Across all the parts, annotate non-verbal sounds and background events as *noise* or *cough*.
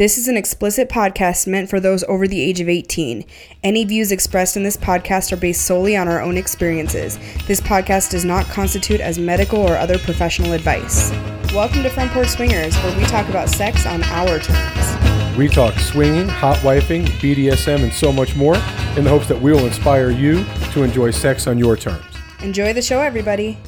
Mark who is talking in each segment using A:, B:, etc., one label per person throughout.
A: This is an explicit podcast meant for those over the age of 18. Any views expressed in this podcast are based solely on our own experiences. This podcast does not constitute as medical or other professional advice. Welcome to Front Porch Swingers, where we talk about sex on our terms.
B: We talk swinging, hot wifing, BDSM, and so much more in the hopes that we will inspire you to enjoy sex on your terms.
A: Enjoy the show, everybody.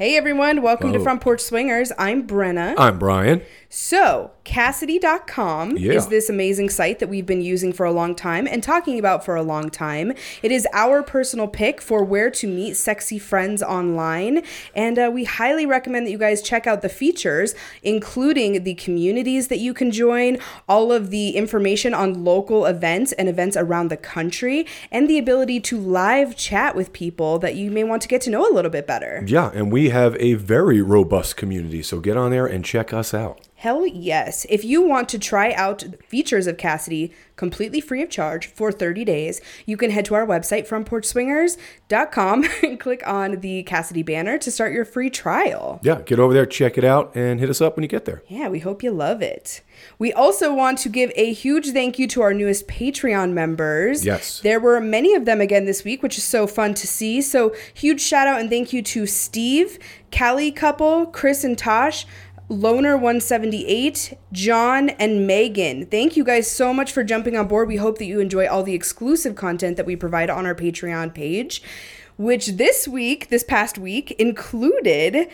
A: Hey everyone, welcome to Front Porch Swingers. I'm Brenna.
B: I'm Brian.
A: So, Kasidie.com
B: Yeah.
A: is this amazing site that we've been using for a long time and talking about for a long time. It is our personal pick for where to meet sexy friends online. And uh, we highly recommend that you guys check out the features, including the communities that you can join, all of the information on local events and events around the country, and the ability to live chat with people that you may want to get to know a little bit better.
B: Yeah, and we have a very robust community, so get on there and check us out.
A: Hell yes. If you want to try out features of Kasidie completely free of charge for 30 days, you can head to our website, frontporchswingers.com, *laughs* and click on the Kasidie banner to start your free trial.
B: Yeah, get over there, check it out, and hit us up when you get there.
A: Yeah, we hope you love it. We also want to give a huge thank you to our newest Patreon members.
B: Yes.
A: There were many of them again this week, which is so fun to see. So, huge shout out and thank you to Steve, Callie Couple, Chris and Tosh. Loner 178, John, and Megan. Thank you guys so much for jumping on board. We hope that you enjoy all the exclusive content that we provide on our Patreon page, which this week, this past week, included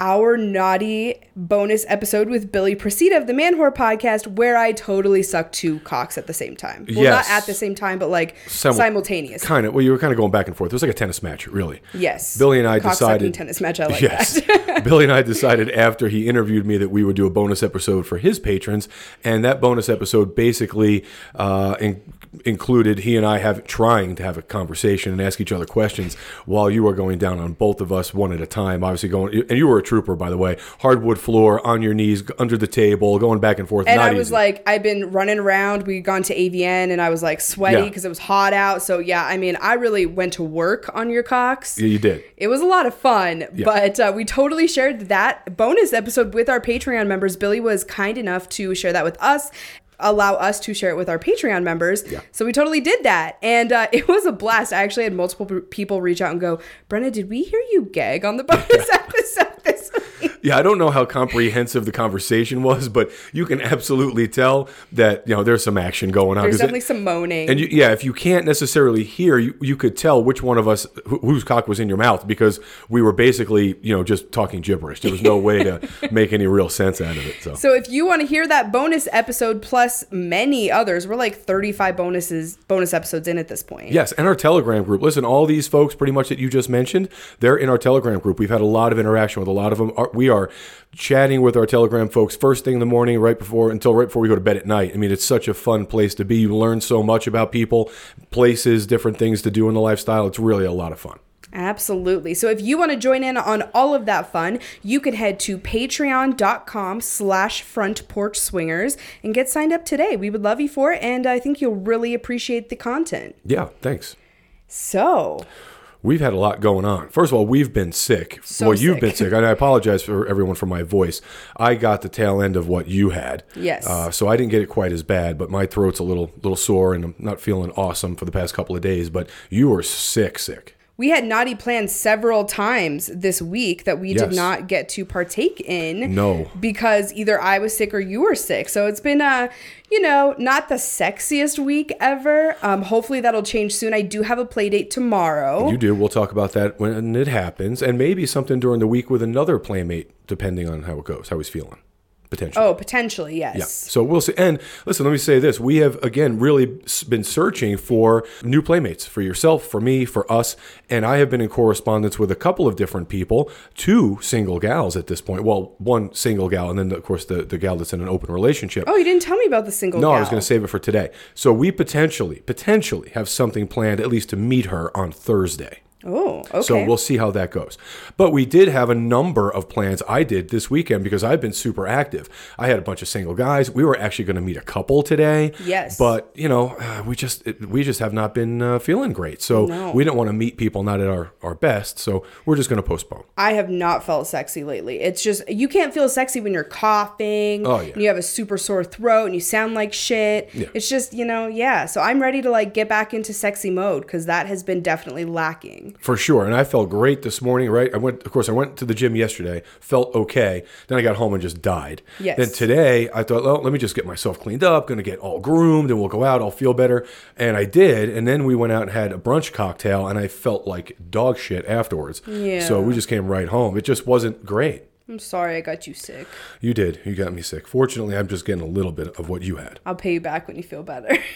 A: our naughty bonus episode with Billy Procida of the Man Whore podcast, where I totally sucked two cocks at the same time. Well,
B: Yes.
A: not at the same time, but like
B: Simul-
A: simultaneous.
B: Kind of. Well, you were kind of going back and forth. It was like a tennis match, really.
A: yes.
B: Billy and I
A: Cock-sucking
B: decided
A: tennis match. I like
B: yes.
A: that. *laughs* *laughs*
B: Billy and I decided after he interviewed me that we would do a bonus episode for his patrons, and that bonus episode basically uh, in- included he and I have trying to have a conversation and ask each other questions while you are going down on both of us one at a time. Obviously, going and you were a trooper, by the way. Hardwood floor, on your knees, under the table, going back and forth.
A: And I was
B: easy.
A: like, I've been running around. We'd gone to AVN and I was like sweaty
B: Yeah.
A: because it was hot out. So, yeah, I mean, I really went to work on your cocks.
B: yeah, you did.
A: It was a lot of fun, but uh, we totally shared that bonus episode with our Patreon members. Billy was kind enough to share that with us, allow us to share it with our Patreon members. Yeah. So we totally did that. And uh, it was a blast. I actually had multiple p- people reach out and go, Brenna, did we hear you gag on the bonus *laughs* episode?
B: Yeah, I don't know how comprehensive the conversation was, but you can absolutely tell that you know there's some action going on.
A: There's
B: 'Cause it-
A: definitely some moaning.
B: And you, yeah, if you can't necessarily hear, you, you could tell which one of us wh- whose cock was in your mouth because we were basically, you know, just talking gibberish. There was no way to *laughs* make any real sense out of it. So,
A: So if you want to hear that bonus episode plus many others, we're like 35 bonuses bonus episodes in at this point.
B: yes, and our Telegram group. Listen, all these folks, pretty much that you just mentioned, they're in our Telegram group. We've had a lot of interaction with a lot of them. We are chatting with our Telegram folks first thing in the morning, right before until right before we go to bed at night. I mean, it's such a fun place to be. You learn so much about people, places, different things to do in the lifestyle. It's really a lot of fun.
A: Absolutely. So if you want to join in on all of that fun, you can head to patreon.com slash front porch swingers and get signed up today. We would love you for it, and I think you'll really appreciate the content.
B: Yeah, thanks.
A: So
B: We've had a lot going on. First of all, we've been sick.
A: So
B: well, you've been sick, and I apologize for everyone for my voice. I got the tail end of what you had.
A: Yes.
B: Uh, so I didn't get it quite as bad, but my throat's a little little sore, and I'm not feeling awesome for the past couple of days. But you were sick, sick.
A: We had naughty plans several times this week that we did not get to partake in.
B: No.
A: Because either I was sick or you were sick. So it's been uh, you know, not the sexiest week ever. Um, hopefully that'll change soon. I do have a play date tomorrow.
B: You do. We'll talk about that when it happens, and maybe something during the week with another playmate, depending on how it goes, how he's feeling, potentially.
A: oh, potentially, yes.
B: Yeah. So we'll see. And listen, let me say this: we have again really been searching for new playmates for yourself, for me, for us, and I have been in correspondence with a couple of different people, two single gals at this point. Well, one single gal, and then of course the the gal that's in an open relationship.
A: Oh, you didn't tell me about the single
B: No, I was going to save it for today. So we potentially, potentially have something planned, at least to meet her on Thursday.
A: Oh, okay.
B: So we'll see how that goes. But we did have a number of plans I did this weekend because I've been super active. I had a bunch of single guys. We were actually going to meet a couple today.
A: Yes.
B: But, you know, uh, we just we just have not been uh, feeling great. So
A: No.
B: we didn't want to meet people not at our, our best. So we're just going to postpone.
A: I have not felt sexy lately. It's just you can't feel sexy when you're coughing.
B: Oh, yeah.
A: And you have a super sore throat and you sound like shit.
B: Yeah.
A: It's just you know yeah. So I'm ready to like get back into sexy mode because that has been definitely lacking.
B: For sure. And I felt great this morning, right? I went, of course, I went to the gym yesterday, felt okay. Then I got home and just died.
A: Yes.
B: Then today, I thought, well, let me just get myself cleaned up, going to get all groomed, and we'll go out, I'll feel better. And I did. And then we went out and had a brunch cocktail, and I felt like dog shit afterwards.
A: Yeah.
B: So we just came right home. It just wasn't great.
A: I'm sorry I got you sick.
B: You did. You got me sick. Fortunately, I'm just getting a little bit of what you had.
A: I'll pay you back when you feel better. *laughs*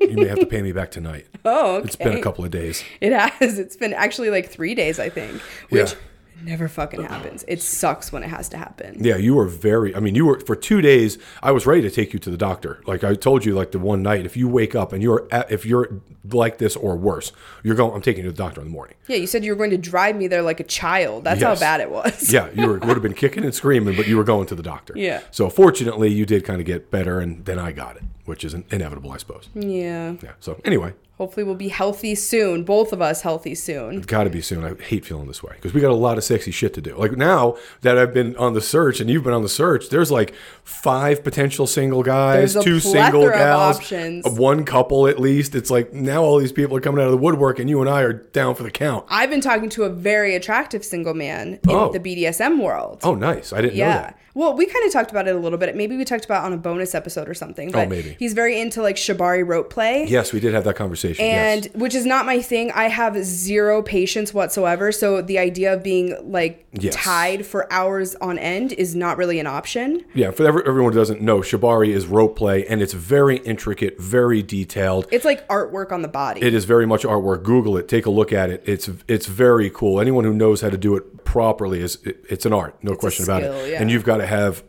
B: You may have to pay me back tonight. *laughs*
A: oh, okay.
B: It's been a couple of days.
A: It has. It's been actually like three days, I think, which
B: Yeah.
A: never fucking happens. It sucks when it has to happen.
B: Yeah, you were very. I mean, you were for two days. I was ready to take you to the doctor. Like I told you, like the one night, if you wake up and you're at, if you're like this or worse, you're going. I'm taking you to the doctor in the morning.
A: Yeah, you said you were going to drive me there like a child. That's
B: Yes.
A: how bad it was.
B: Yeah, you were, *laughs* would have been kicking and screaming, but you were going to the doctor.
A: Yeah.
B: So fortunately, you did kind of get better, and then I got it, which is in- inevitable, I suppose.
A: Yeah.
B: Yeah. So anyway,
A: Hopefully, we'll be healthy soon. Both of us healthy soon.
B: It's got to be soon. I hate feeling this way because we got a lot of sexy shit to do. Like now that I've been on the search and you've been on the search, there's like five potential single guys, two single
A: plethora of
B: gals,
A: options.
B: Uh, one couple at least. It's like now all these people are coming out of the woodwork and you and I are down for the count.
A: I've been talking to a very attractive single man in
B: Oh.
A: the BDSM world.
B: Oh, nice. I didn't know that.
A: Well, we kind of talked about it a little bit. Maybe we talked about it on a bonus episode or something. Oh, but
B: Oh, maybe.
A: He's very into like Shibari rope play.
B: Yes, we did have that conversation.
A: and
B: yes.
A: which is not my thing. I have zero patience whatsoever. So the idea of being like
B: Yes.
A: tied for hours on end is not really an option.
B: Yeah, for every, everyone who doesn't know, Shibari is rope play and it's very intricate, very detailed.
A: It's like artwork on the body.
B: It is very much artwork. Google it. Take a look at it. It's it's very cool. Anyone who knows how to do it properly is it, it's an art, no question about
A: skill,
B: it.
A: yeah.
B: And you've got to have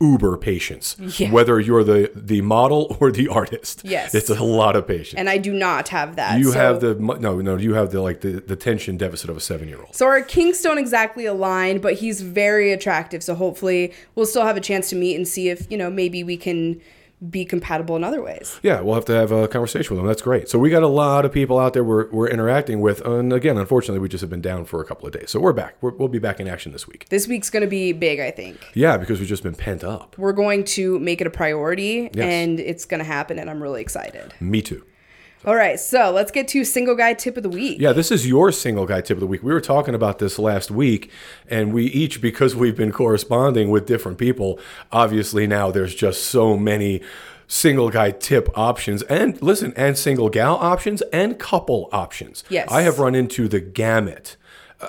B: uber patience,
A: Yeah.
B: whether you're the the model or the artist.
A: Yes.
B: it's a lot of patience.
A: and I do not have that.
B: you
A: So-
B: have the no no you have the like the, the tension deficit of a seven year old.
A: So our kinks don't exactly align, but he's very attractive. So hopefully we'll still have a chance to meet and see if, you know, maybe we can be compatible in other ways.
B: Yeah, we'll have to have a conversation with them. That's great. So we got a lot of people out there we're, we're interacting with, and again, unfortunately, we just have been down for a couple of days. So we're back. We're, we'll be back in action this week.
A: This week's going to be big, I think.
B: Yeah, because we've just been pent up.
A: We're going to make it a priority
B: Yes.
A: and it's going to happen and I'm really excited.
B: Me too.
A: All right, so let's get to single guy tip of the week.
B: Yeah, this is your single guy tip of the week. We were talking about this last week, and we each, because we've been corresponding with different people, obviously now there's just so many single guy tip options and listen, and single gal options and couple options.
A: Yes.
B: I have run into the gamut.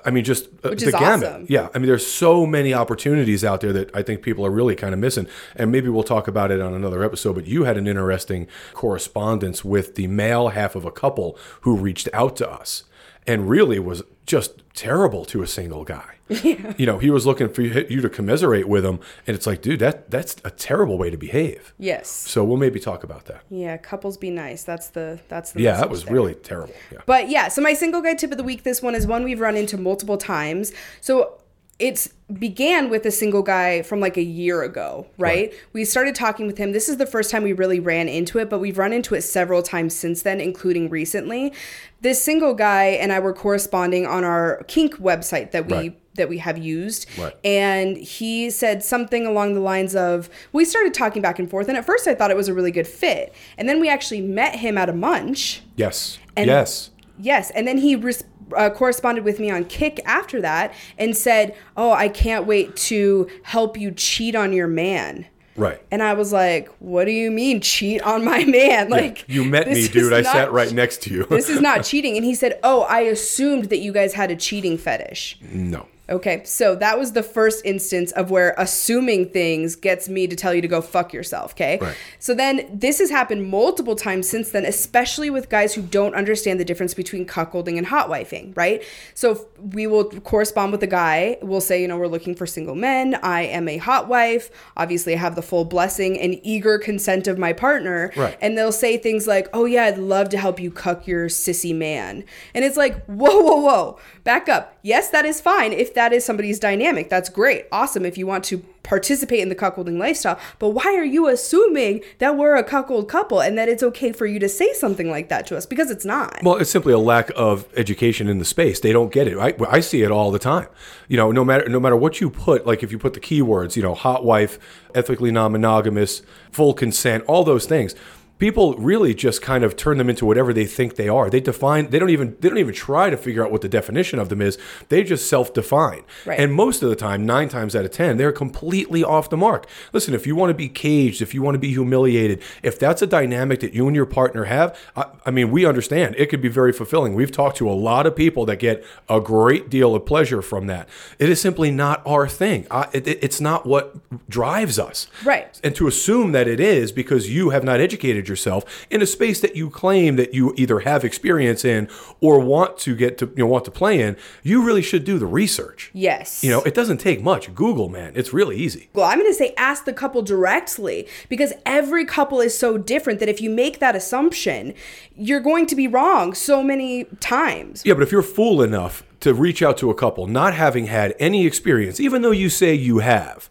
B: I mean, just uh, the gamut.
A: awesome.
B: Yeah, I mean, there's so many opportunities out there that I think people are really kind of missing, and maybe we'll talk about it on another episode. But you had an interesting correspondence with the male half of a couple who reached out to us, and really was just terrible to a single guy. *laughs* You know, he was looking for you you to commiserate with him, and it's like, dude, that that's a terrible way to behave.
A: Yes.
B: So we'll maybe talk about that.
A: Yeah, couples be nice. That's the that's the
B: Yeah, that was
A: there.
B: really terrible. Yeah.
A: But yeah, so my single guy tip of the week, this one is one we've run into multiple times. So it's began with a single guy from like a year ago, right? We started talking with him. This is the first time we really ran into it, but we've run into it several times since then, including recently. This single guy and I were corresponding on our kink website that we
B: Right.
A: that we have used.
B: Right.
A: And he said something along the lines of, we started talking back and forth. And at first I thought it was a really good fit. And then we actually met him at a munch.
B: Yes. Yes.
A: Yes, and then he res- uh, corresponded with me on Kik after that and said, "Oh, I can't wait to help you cheat on your man."
B: Right.
A: And I was like, "What do you mean cheat on my *laughs* man?" Like
B: you met me, dude. I
A: not
B: sat right next to you.
A: this is not *laughs* cheating. And he said, "Oh, I assumed that you guys had a cheating fetish."
B: no.
A: Okay, so that was the first instance of where assuming things gets me to tell you to go fuck yourself, okay?
B: Right.
A: So then this has happened multiple times since then, especially with guys who don't understand the difference between cuckolding and hot wifing, right? So we will correspond with a guy, we'll say, you know, we're looking for single men. I am a hot wife. Obviously, I have the full blessing and eager consent of my partner.
B: Right.
A: And they'll say things like, oh, yeah, I'd love to help you cuck your sissy man. And it's like, whoa, whoa, whoa, back up. Yes, that is fine if that is somebody's dynamic. That's great. Awesome if you want to participate in the cuckolding lifestyle. But why are you assuming that we're a cuckold couple and that it's okay for you to say something like that to us? Because it's not.
B: Well, it's simply a lack of education in the space. They don't get it. I, I see it all the time. You know, no matter no matter what you put, like if you put the keywords, you know, hot wife, ethically non-monogamous, full consent, all those things. People really just kind of turn them into whatever they think they are. They define. They don't even. They don't even try to figure out what the definition of them is. They just self-define.
A: Right.
B: And most of the time, nine times out of ten, they're completely off the mark. Listen, if you want to be caged, if you want to be humiliated, if that's a dynamic that you and your partner have, I, I mean, we understand it could be very fulfilling. We've talked to a lot of people that get a great deal of pleasure from that. It is simply not our thing. I, it- it's not what drives us.
A: Right.
B: And to assume that it is because you have not educated yourself in a space that you claim that you either have experience in or want to get to, you know, want to play in, you really should do the research.
A: Yes.
B: You know, it doesn't take much. Google, man, it's really easy.
A: well, I'm going to say ask the couple directly because every couple is so different that if you make that assumption, you're going to be wrong so many times.
B: Yeah, but if you're fool enough to reach out to a couple not having had any experience, even though you say you have,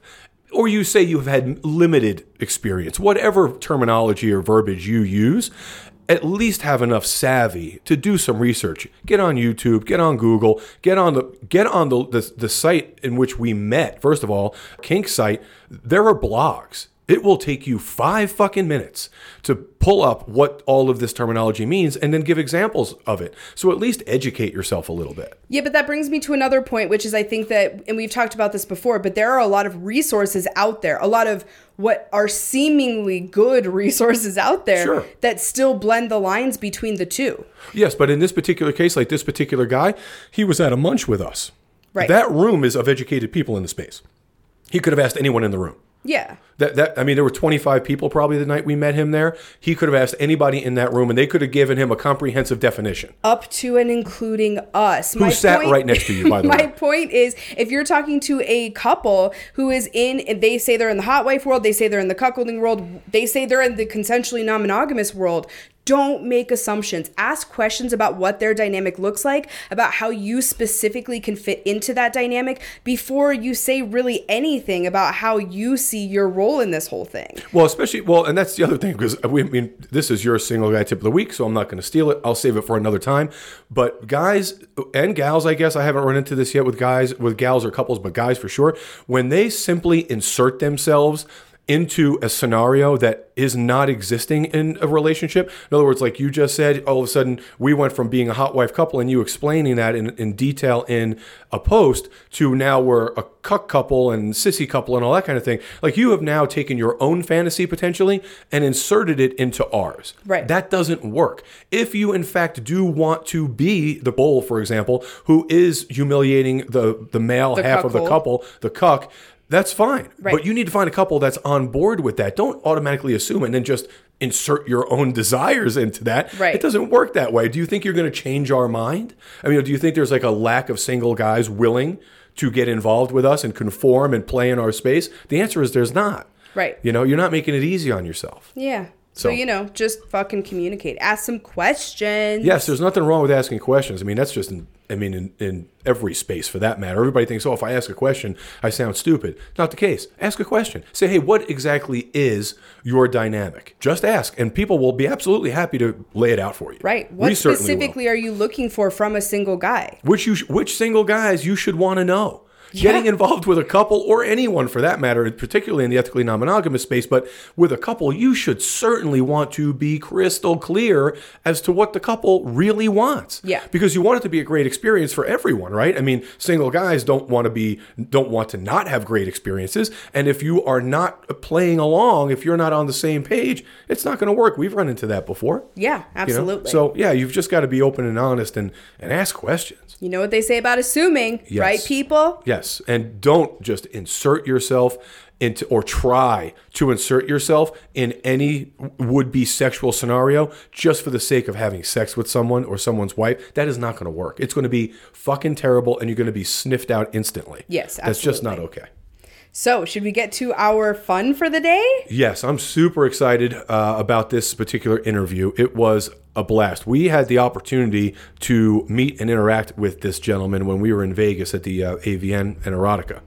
B: or you say you've had limited experience, whatever terminology or verbiage you use, at least have enough savvy to do some research. Get on YouTube, get on Google, get on the get on the the, the site in which we met. First of all, Kink site, there are blogs. It will take you five fucking minutes to pull up what all of this terminology means and then give examples of it. So at least educate yourself a little bit.
A: Yeah, but that brings me to another point, which is I think that, and we've talked about this before, but there are a lot of resources out there, a lot of what are seemingly good resources out there
B: Sure.
A: that still blend the lines between the two.
B: Yes, but in this particular case, like this particular guy, he was at a munch with us.
A: Right.
B: That room is of educated people in the space. He could have asked anyone in the room.
A: Yeah.
B: That, that I mean, there were 25 people probably the night we met him there. He could have asked anybody in that room, and they could have given him a comprehensive definition.
A: Up to and including us. Who
B: sat right next to you, by *laughs* the
A: my
B: way?
A: My point is, if you're talking to a couple who is in, they say they're in the hot wife world, they say they're in the cuckolding world, they say they're in the consensually non monogamous world. Don't make assumptions. Ask questions about what their dynamic looks like, about how you specifically can fit into that dynamic before you say really anything about how you see your role in this whole thing.
B: Well, especially well, and that's the other thing because we I mean this is your single guy tip of the week, so I'm not going to steal it. I'll save it for another time. But guys and gals, I guess I haven't run into this yet with guys, with gals or couples, but guys for sure, when they simply insert themselves into a scenario that is not existing in a relationship. In other words, like you just said, all of a sudden we went from being a hot wife couple and you explaining that in, in detail in a post to now we're a cuck couple and sissy couple and all that kind of thing. Like you have now taken your own fantasy potentially and inserted it into ours.
A: Right.
B: That doesn't work. If you in fact do want to be the bull, for example, who is humiliating the the male
A: The
B: half of the couple, the cuck, that's fine.
A: Right.
B: But you need to find a couple that's on board with that. Don't automatically assume it and then just insert your own *laughs* desires into that.
A: Right.
B: It doesn't work that way. Do you think you're going to change our mind? I mean, do you think there's like a lack of single guys willing to get involved with us and conform and play in our space? The answer is there's not.
A: Right.
B: You know, you're not making it easy on yourself.
A: Yeah. So,
B: So-
A: you know, just fucking communicate. Ask some questions.
B: Yes, there's nothing wrong with asking questions. I mean, that's just, I mean, in, in every space for that matter. Everybody thinks, oh, if I ask a question, I sound stupid. Not the case. Ask a question. Say, hey, what exactly is your dynamic? Just ask, and people will be absolutely happy to lay it out for you.
A: Right. What
B: we
A: specifically are you looking for from a single guy?
B: Which you, sh- which single guys you should want to know. Getting involved with a couple or anyone for that matter, particularly in the ethically non monogamous space, but with a couple, you should certainly want to be crystal clear as to what the couple really wants.
A: Yeah.
B: Because you want it to be a great experience for everyone, right? I mean, single guys don't want to be, don't want to not have great experiences. And if you are not playing along, if you're not on the same page, it's not going to work. We've run into that before.
A: Yeah,
B: you know?
A: absolutely.
B: So, yeah, you've just got to be open and honest and, and ask questions.
A: you know what they say about assuming,
B: Yes.
A: right, people?
B: Yes, and don't just insert yourself into or try to insert yourself in any would-be sexual scenario just for the sake of having sex with someone or someone's wife. That is not going to work. It's going to be fucking terrible, and you're going to be sniffed out instantly.
A: Yes,
B: that's just not okay.
A: So, should we get to our fun for the day?
B: Yes, I'm super excited uh, about this particular interview. It was a blast. We had the opportunity to meet and interact with this gentleman when we were in Vegas at the uh, AVN and Erotica.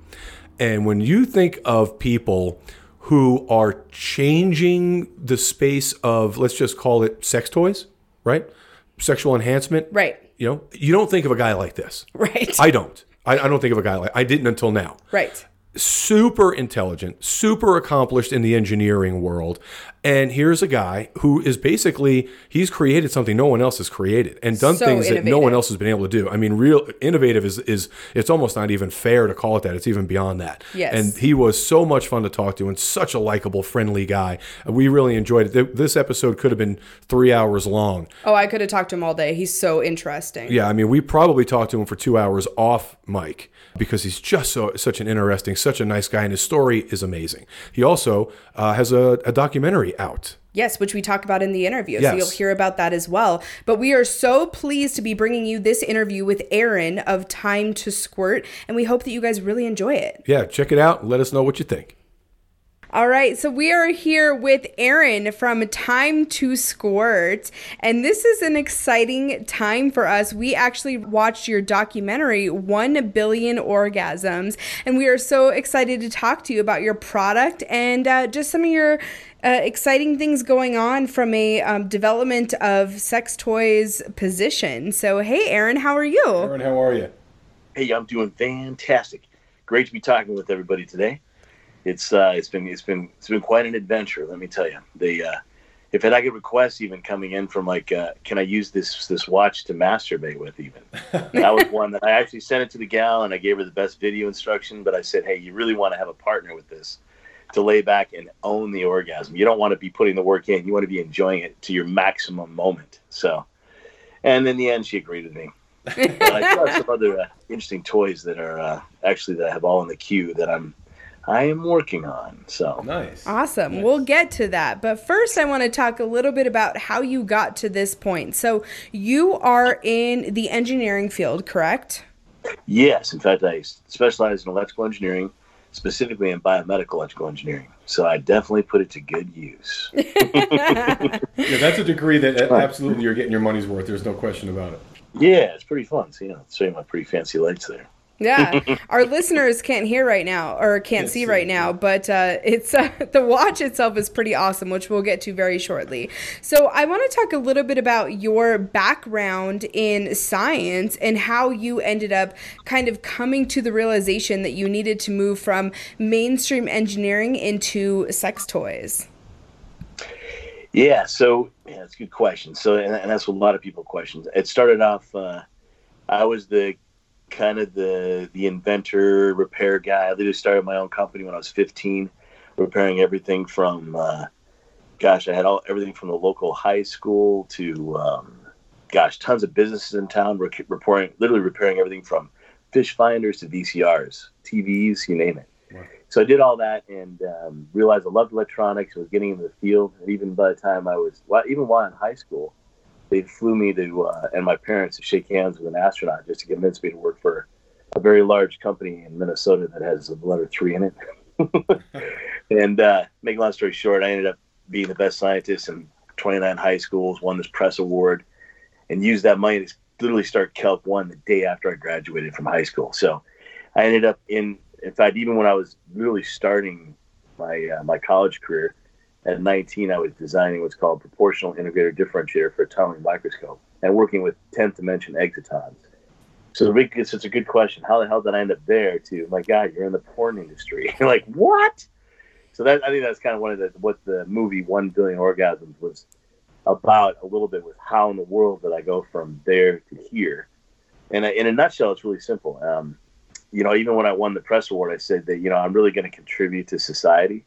B: And when you think of people who are changing the space of, let's just call it sex toys, right? Sexual enhancement.
A: Right.
B: You know, you don't think of a guy like this.
A: Right.
B: I don't. I, I don't think of a guy like I didn't until now
A: right.
B: Super intelligent, super accomplished in the engineering world. And here's a guy who is basically he's created something no one else has created and done
A: So
B: things that no one else has been able to do. I mean, real innovative is is it's almost not even fair to call it that. It's even beyond that.
A: Yes.
B: And he was so much fun to talk to and such a likable, friendly guy. We really enjoyed it. This episode could have been three hours long.
A: Oh, I could have talked to him all day. He's so interesting.
B: Yeah, I mean, we probably talked to him for two hours off mic because he's just so such an interesting, such a nice guy, and his story is amazing. He also uh, has a, a documentary out.
A: Yes, which we talk about in the interview. So you'll hear about that as well. But we are so pleased to be bringing you this interview with Aaron of Time to Squirt. And we hope that you guys really enjoy it.
B: Yeah, check it out. Let us know what you think.
A: All right, so we are here with Aaron from Time to Squirt, and this is an exciting time for us. We actually watched your documentary, 1 Billion Orgasms, and we are so excited to talk to you about your product and uh, just some of your uh, exciting things going on from a um, development of sex toys position. So, hey, Aaron, how are you?
B: Aaron, how are you?
C: Hey, I'm doing fantastic. Great to be talking with everybody today. It's uh, it's been it's been it's been quite an adventure. Let me tell you. The uh, if I get requests even coming in from like, uh, can I use this this watch to masturbate with? Even *laughs* that was one that I actually sent it to the gal and I gave her the best video instruction. But I said, hey, you really want to have a partner with this to lay back and own the orgasm. You don't want to be putting the work in. You want to be enjoying it to your maximum moment. So, and in the end, she agreed with me. I still have some other uh, interesting toys that are uh, actually that I have all in the queue that I'm I am working on. So
B: Nice.
A: Awesome. We'll get to that. But first, I want to talk a little bit about how you got to this point. So, you are in the engineering field, correct?
C: yes, in fact, I specialize in electrical engineering, specifically in biomedical electrical engineering. So I definitely put it to good use. *laughs*
B: Yeah, that's a degree that absolutely you're getting your money's worth. There's no question about it.
C: yeah, it's pretty fun. So you know, show you my pretty fancy lights there.
A: Yeah. *laughs* Our listeners can't hear right now or can't see
B: see,
A: right now, but uh, it's uh, *laughs* the watch itself is pretty awesome, which we'll get to very shortly. So, I want to talk a little bit about your background in science and how you ended up kind of coming to the realization that you needed to move from mainstream engineering into sex toys.
C: Yeah, so yeah, that's a good question. So, and, and that's what a lot of people question. It started off. Uh, I was the kind of the the inventor, repair guy. I literally started my own company when I was 15, repairing everything from, uh, gosh, I had all everything from the local high school to, um, gosh, tons of businesses in town. Repairing, literally repairing everything from fish finders to VCRs, TVs, you name it so I did all that and um, realized I loved electronics. Was getting into the field, and even by the time I was, well, even while in high school, they flew me to uh, and my parents to shake hands with an astronaut just to convince me to work for a very large company in Minnesota that has the letter three in it. *laughs* and uh, make a long story short, I ended up being the best scientist in 29 high schools, won this press award, and used that money to literally start Kelp One the day after I graduated from high school. So I ended up in, in fact, even when I was really starting my uh, my college career at 19, I was designing what's called proportional integrator differentiator for a tunneling microscope and working with 10th dimension excitons. So it's, it's a good question. How the hell did I end up there? Too, my God, you're in the porn industry. *laughs* you're like, what? So that I think that's kind of one of the what the movie One Billion Orgasms was about a little bit was how in the world did I go from there to here? And in a nutshell, it's really simple. Um, you know, even when I won the press award, I said that you know I'm really going to contribute to society,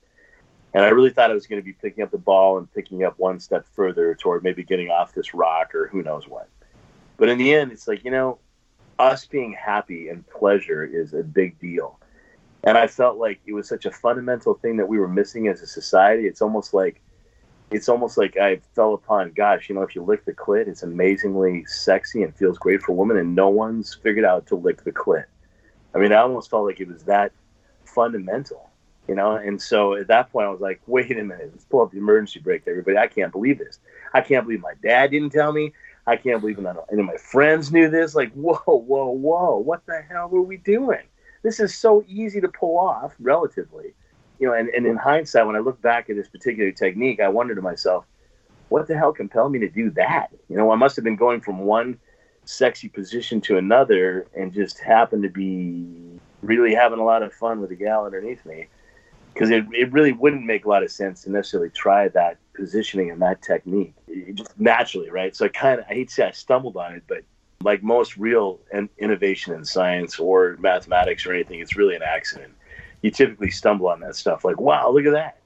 C: and I really thought I was going to be picking up the ball and picking up one step further toward maybe getting off this rock or who knows what. But in the end, it's like you know, us being happy and pleasure is a big deal. And I felt like it was such a fundamental thing that we were missing as a society. It's almost like it's almost like I fell upon, gosh, you know, if you lick the clit, it's amazingly sexy and feels great for women, and no one's figured out to lick the clit. I mean, I almost felt like it was that fundamental, you know. And so at that point, I was like, wait a minute, let's pull up the emergency brake, everybody. I can't believe this. I can't believe my dad didn't tell me. I can't believe none of any of my friends knew this. Like, whoa, whoa, whoa, what the hell were we doing? This is so easy to pull off, relatively you know, and, and in hindsight, when I look back at this particular technique, I wonder to myself, what the hell compelled me to do that? You know, I must have been going from one sexy position to another and just happened to be really having a lot of fun with the gal underneath me. Because it, it really wouldn't make a lot of sense to necessarily try that positioning and that technique it just naturally, right? So I kind of, I hate to say I stumbled on it, but like most real innovation in science or mathematics or anything, it's really an accident you typically stumble on that stuff. Like, wow, look at that.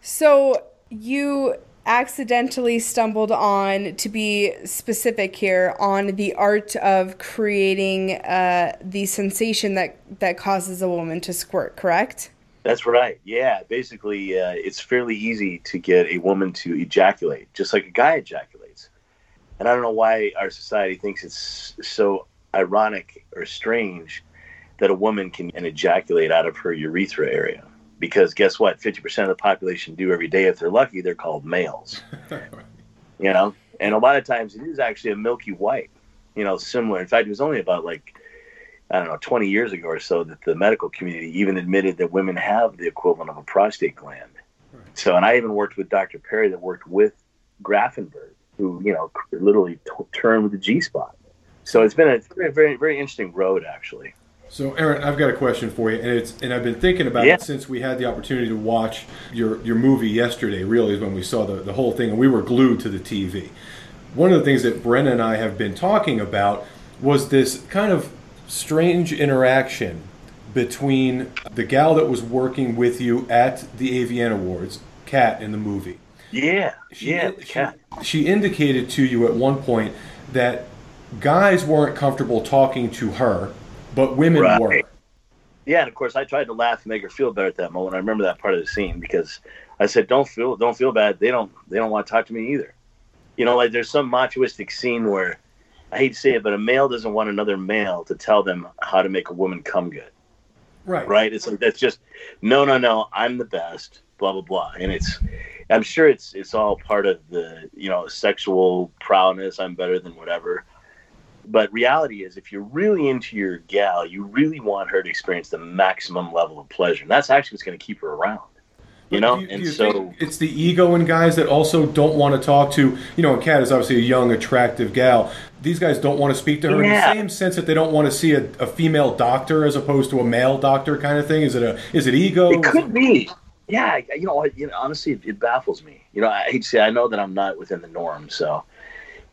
A: So you accidentally stumbled on, to be specific here, on the art of creating uh, the sensation that that causes a woman to squirt. Correct?
C: That's right. Yeah, basically, uh, it's fairly easy to get a woman to ejaculate, just like a guy ejaculates. And I don't know why our society thinks it's so ironic or strange that a woman can ejaculate out of her urethra area. Because guess what? 50% of the population do every day. If they're lucky, they're called males. *laughs* you know? And a lot of times it is actually a milky white, you know, similar. In fact, it was only about like, I don't know, 20 years ago or so that the medical community even admitted that women have the equivalent of a prostate gland. Right. So, and I even worked with Dr. Perry that worked with Grafenberg, who, you know, literally t- turned the G spot. So it's been a very, very, very interesting road, actually.
B: So, Aaron, I've got a question for you, and it's and I've been thinking about yeah. it since we had the opportunity to watch your your movie yesterday. Really, is when we saw the the whole thing, and we were glued to the TV. One of the things that Brenna and I have been talking about was this kind of strange interaction between the gal that was working with you at the AVN Awards, Kat, in the movie.
C: Yeah, she, yeah, Kat.
B: She, she indicated to you at one point that guys weren't comfortable talking to her but women right. were.
C: Yeah, and of course I tried to laugh and make her feel better at that moment. I remember that part of the scene because I said, "Don't feel, don't feel bad. They don't, they don't want to talk to me either." You know, like there's some machoistic scene where I hate to say it, but a male doesn't want another male to tell them how to make a woman come good.
B: Right.
C: Right. It's like that's just no, no, no. I'm the best. Blah blah blah. And it's, I'm sure it's it's all part of the you know sexual prowess. I'm better than whatever. But reality is, if you're really into your gal, you really want her to experience the maximum level of pleasure. And that's actually what's going to keep her around. You know,
B: you, and so it's the ego in guys that also don't want to talk to. You know, Kat is obviously a young, attractive gal. These guys don't want to speak to her yeah. in the same sense that they don't want to see a, a, female doctor as opposed to a male doctor kind of thing. Is it a is it ego?
C: It could be. Yeah, you know, you know, honestly, it, it baffles me. You know, I hate to say, I know that I'm not within the norm, so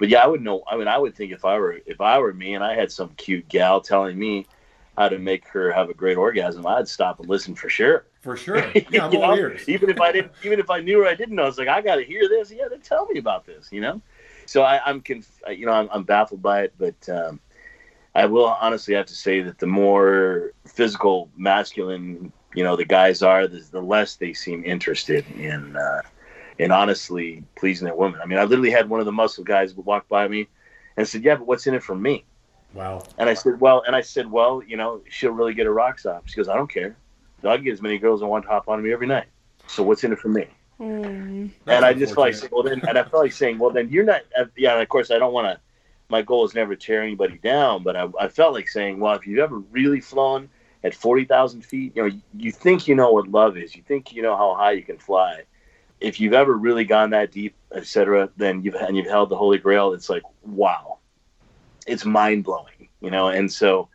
C: but yeah, I would know. I mean, I would think if I were if I were me and I had some cute gal telling me how to make her have a great orgasm, I'd stop and listen for sure.
B: For *laughs* sure. Yeah, I'm all ears.
C: Even if I didn't, *laughs* even if I knew or I didn't know, I was like I got to hear this. Yeah, then tell me about this. You know. So I, am conf- you know, I'm, I'm, baffled by it, but um, I will honestly have to say that the more physical, masculine, you know, the guys are, the, the less they seem interested in. Uh, and honestly pleasing their woman. I mean, I literally had one of the muscle guys walk by me and said, "Yeah, but what's in it for me?"
B: Wow.
C: And I said, "Well," and I said, "Well, you know, she'll really get her rocks off." She goes, "I don't care. I'll get as many girls that want to hop on me every night. So what's in it for me?" Mm. And I just felt like, saying, well, then, and I felt like saying, well, then you're not. Uh, yeah, and of course, I don't want to. My goal is never to tear anybody down, but I, I felt like saying, well, if you've ever really flown at forty thousand feet, you know, you think you know what love is. You think you know how high you can fly if you've ever really gone that deep, etc., then you've and you've held the Holy Grail. It's like wow, it's mind blowing. you know. And so,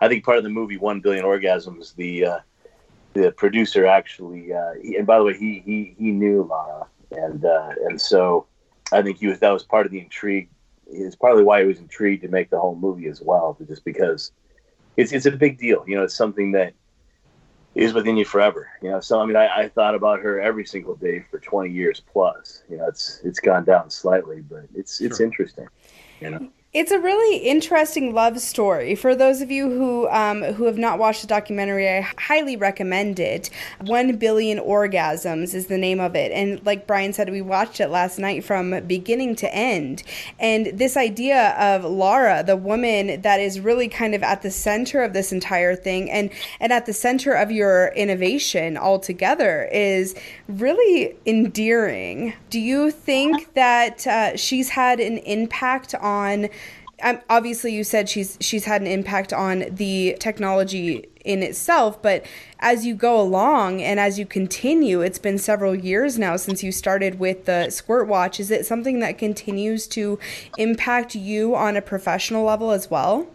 C: I think part of the movie One Billion Orgasms, the uh, the producer actually, uh, he, and by the way, he he he knew Lara, and uh, and so I think he was that was part of the intrigue. It's partly why he was intrigued to make the whole movie as well, just because it's it's a big deal. You know, it's something that is within you forever. You know, so I mean, I, I thought about her every single day for 20 years plus. You know, it's it's gone down slightly, but it's sure. it's interesting. You know.
A: It's a really interesting love story. For those of you who um, who have not watched the documentary, I highly recommend it. One Billion Orgasms is the name of it, and like Brian said, we watched it last night from beginning to end. And this idea of Lara, the woman that is really kind of at the center of this entire thing, and and at the center of your innovation altogether, is really endearing. Do you think that uh, she's had an impact on? Um, obviously you said she's she's had an impact on the technology in itself but as you go along and as you continue it's been several years now since you started with the squirt watch. Is it something that continues to impact you on a professional level as well?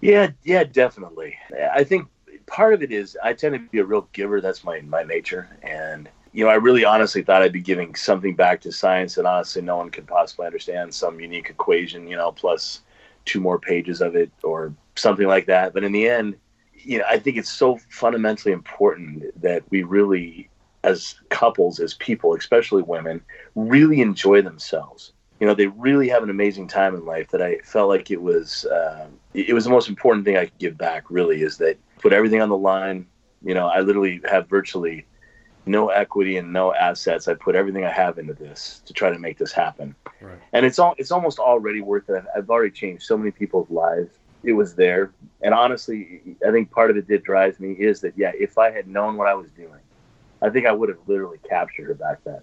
C: Yeah yeah definitely. I think part of it is i tend to be a real giver. That's my my nature. And you know, I really honestly thought I'd be giving something back to science that honestly no one could possibly understand, some unique equation, you know, plus two more pages of it or something like that. But in the end, you know, I think it's so fundamentally important that we really, as couples, as people, especially women, really enjoy themselves. You know, they really have an amazing time in life that I felt like it was, uh, it was the most important thing I could give back. Really, is that put everything on the line. You know, I literally have virtually no equity and no assets. I put everything I have into this to try to make this happen. Right. And it's all it's almost already worth it. I've already changed so many people's lives. It was there. And honestly, I think part of it did drive me is that yeah, if I had known what I was doing, I think I would have literally captured her back then.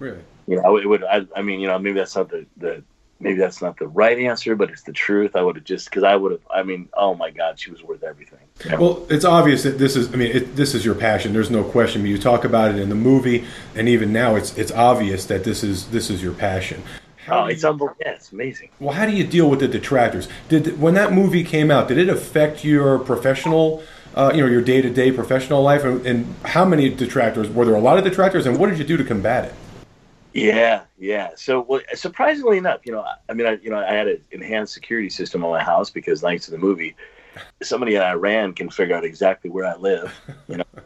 B: Really?
C: You know, it would I, I mean, you know, maybe that's not the, the maybe that's not the right answer, but it's the truth. I would have just because I would have. I mean, oh my God, she was worth everything.
B: Well, it's obvious that this is. I mean, it, this is your passion. There's no question. You talk about it in the movie, and even now, it's it's obvious that this is this is your passion.
C: How oh, it's unbelievable. Yeah, it's amazing.
B: Well, how do you deal with the detractors? Did when that movie came out, did it affect your professional? Uh, you know your day-to-day professional life and, and how many detractors were there a lot of detractors and what did you do to combat it
C: yeah, yeah. So, well, surprisingly enough, you know, I mean, I, you know, I had an enhanced security system on my house because thanks to the movie, somebody in Iran can figure out exactly where I live. You know, *laughs*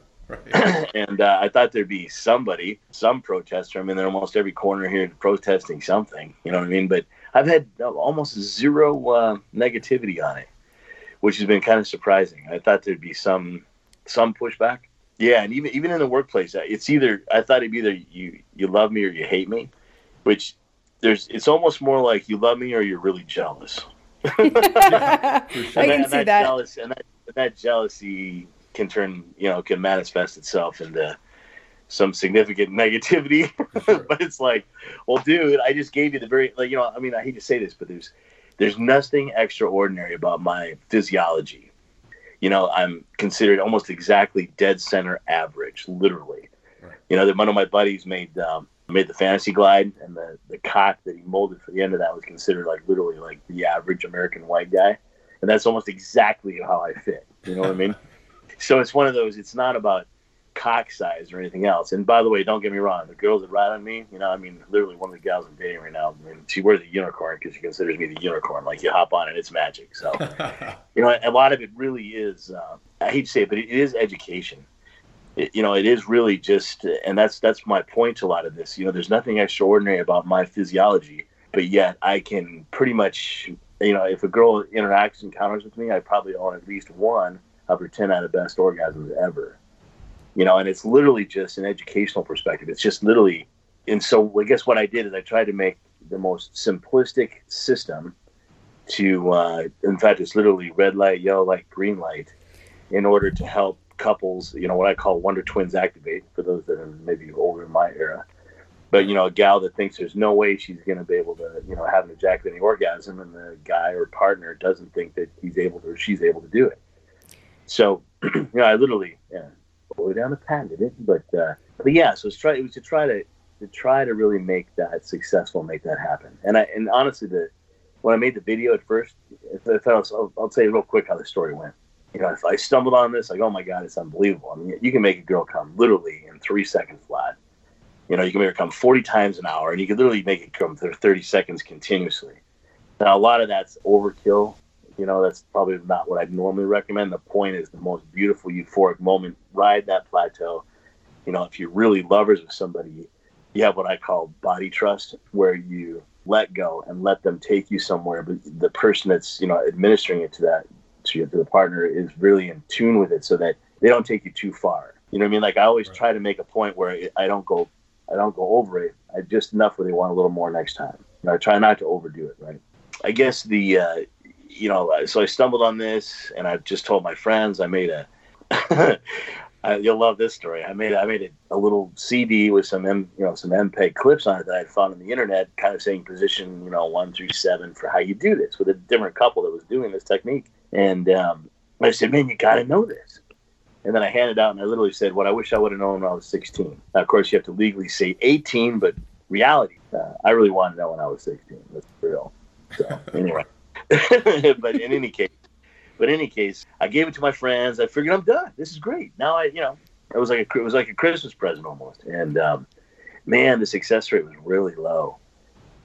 C: *clears throat* and uh, I thought there'd be somebody, some protester. I mean, they're almost every corner here protesting something. You know what I mean? But I've had almost zero uh, negativity on it, which has been kind of surprising. I thought there'd be some some pushback yeah, and even even in the workplace, it's either I thought it'd be either you you love me or you hate me, which there's it's almost more like you love me or you're really jealous.
A: I can and see that.
C: Jealous, and that, that jealousy can turn you know can manifest itself into some significant *laughs* negativity. but it's like, well, dude, I just gave you the very like you know I mean I hate to say this, but there's there's nothing extraordinary about my physiology you know, I'm considered almost exactly dead center average, literally. Right. You know, that one of my buddies made um, made the fantasy glide, and the the cock that he molded for the end of that was considered like literally like the average American white guy, and that's almost exactly how I fit. You know what I mean? *laughs* So it's one of those. It's not about cock size or anything else. And by the way, don't get me wrong, the girls that ride on me, you know, I mean, literally one of the gals I'm dating right now, I mean, she wears a unicorn because she considers me the unicorn. Like you hop on it, it's magic. So, *laughs* you know, a lot of it really is. Uh, I hate to say it, but it is education. It, you know, it is really just, and that's that's my point to a lot of this. You know, there's nothing extraordinary about my physiology, but yet I can pretty much, you know, if a girl interacts encounters with me, I probably own at least one of her ten out of best orgasms ever you know, and it's literally just an educational perspective. It's just literally, and so I guess what I did is I tried to make the most simplistic system to, uh, in fact, it's literally red light, yellow light, green light, in order to help couples, you know, what I call wonder twins activate for those that are maybe older in my era. But you know, a gal that thinks there's no way she's going to be able to, you know, have an ejaculating orgasm, and the guy or partner doesn't think that he's able to or she's able to do it. So, *clears throat* you know, I literally, yeah, go down the patent it, but uh, but yeah, so it's try it was to try to to try to really make that successful, make that happen. And I and honestly, the when I made the video at first, I was, I'll, I'll tell you real quick how the story went. You know, if I stumbled on this, like, oh my god, it's unbelievable. I mean, you can make a girl come literally in three seconds flat. You know, you can make her come 40 times an hour, and you can literally make it come for 30 seconds continuously. Now, a lot of that's overkill. You know, that's probably not what I'd normally recommend. The point is the most beautiful, euphoric moment. Ride that plateau. You know, if you're really lovers with somebody, you have what I call body trust, where you let go and let them take you somewhere. But the person that's you know administering it to that to, to the partner is really in tune with it, so that they don't take you too far. You know what I mean? Like I always right. try to make a point where I don't go, I don't go over it. I just enough where they want a little more next time. You know, I try not to overdo it. Right. I guess the, uh, you know, so I stumbled on this, and I just told my friends. I made a, *laughs* I, you'll love this story. I made I made a, a, little CD with some M, you know some MPEG clips on it that I found on the internet, kind of saying position you know one through seven for how you do this with a different couple that was doing this technique. And um, I said, man, you got to know this. And then I handed out and I literally said, what I wish I would have known when I was 16. Now, of course, you have to legally say 18, but reality, uh, I really wanted to know when I was 16. That's real. So anyway, *laughs* but in any case, but in any case, I gave it to my friends. I figured I'm done. This is great. Now I, you know, it was like a it was like a Christmas present almost. And um, man, the success rate was really low.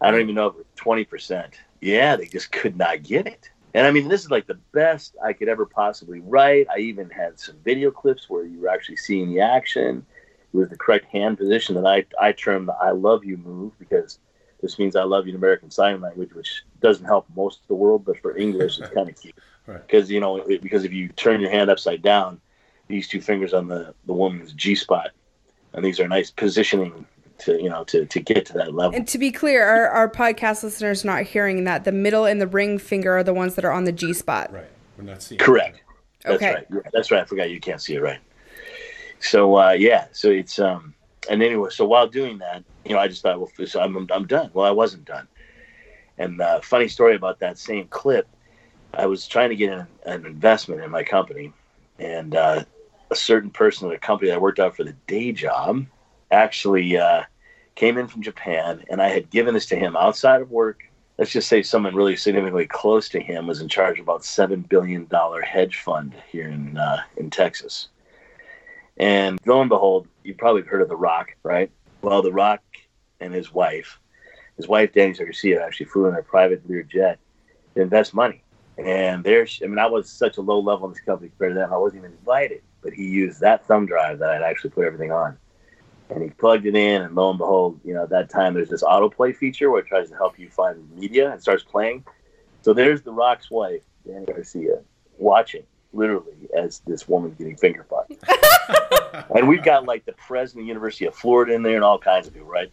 C: I don't even know if it was twenty percent. Yeah, they just could not get it. And I mean, this is like the best I could ever possibly write. I even had some video clips where you were actually seeing the action. It was the correct hand position that I I term the "I love you" move because this means "I love you" in American Sign Language, which doesn't help most of the world, but for English, it's kind of cute. *laughs* Because right. you know, it, because if you turn your hand upside down, these two fingers on the the woman's G spot, and these are nice positioning to you know to to get to that level.
A: And to be clear, our our podcast listeners not hearing that the middle and the ring finger are the ones that are on the G spot.
B: Right. We're not seeing.
C: Correct. That's okay. Right. That's right. I forgot you can't see it right. So uh, yeah, so it's um and anyway, so while doing that, you know, I just thought, well, so I'm I'm done. Well, I wasn't done. And uh, funny story about that same clip I was trying to get an, an investment in my company, and uh, a certain person at a company I worked out for the day job actually uh, came in from Japan, and I had given this to him outside of work. Let's just say someone really significantly close to him was in charge of about seven billion dollar hedge fund here in uh, in Texas. And lo and behold, you've probably heard of The Rock, right? Well, The Rock and his wife, his wife Dany Garcia, actually flew in a private Lear jet to invest money and there's, I mean, I was such a low level in this company compared to them. I wasn't even invited, but he used that thumb drive that I'd actually put everything on. And he plugged it in, and lo and behold, you know, at that time there's this autoplay feature where it tries to help you find media and starts playing. So there's The Rock's wife, Dany Garcia, watching literally as this woman getting finger fucked. *laughs* and we've got like the president of the University of Florida in there and all kinds of people, right?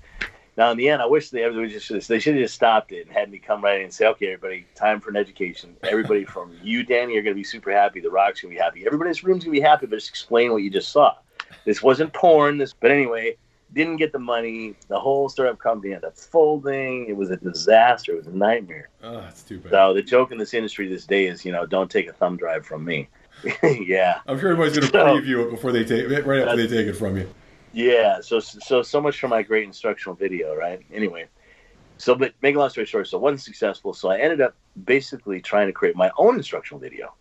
C: Now, in the end, I wish they everybody just they should have just stopped it and had me come right in and say, "Okay, everybody, time for an education. Everybody *laughs* from you, Dany, are going to be super happy. The Rock's going to be happy. Everybody in this room's going to be happy. But just explain what you just saw. This wasn't porn. This, but anyway, didn't get the money. The whole startup company ended up folding. It was a disaster. It was a nightmare.
B: Oh, that's too bad.
C: So the joke in this industry this day is, you know, don't take a thumb drive from me. *laughs* yeah.
B: I'm sure everybody's going to preview it before they take right after they take it from you.
C: Yeah, so so so much for my great instructional video, right? Anyway, so but make a long story short, so wasn't successful. So I ended up basically trying to create my own instructional video.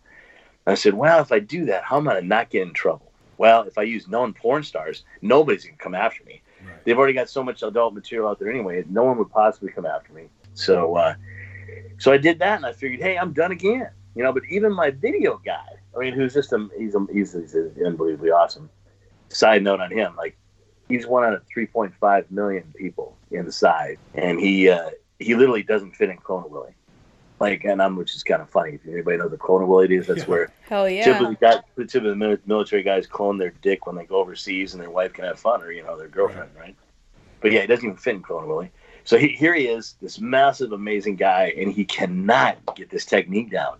C: And I said, well, if I do that, how am I not get in trouble? Well, if I use known porn stars, nobody's gonna come after me. They've already got so much adult material out there anyway. No one would possibly come after me. So, uh, so I did that, and I figured, hey, I'm done again. You know, but even my video guy, I mean, who's just a he's a, he's, he's unbelievably awesome. Side note on him, like he's one out of 3.5 million people inside, and he uh, he literally doesn't fit in Clone Willy. Like, and I'm, which is kind of funny. If anybody knows what Clone Willy is, that's yeah. where
A: hell yeah,
C: typically, guys, typically the military guys clone their dick when they go overseas, and their wife can have fun, or you know, their girlfriend, right? right? But yeah, he doesn't even fit in Clone Willy. So he, here he is, this massive, amazing guy, and he cannot get this technique down.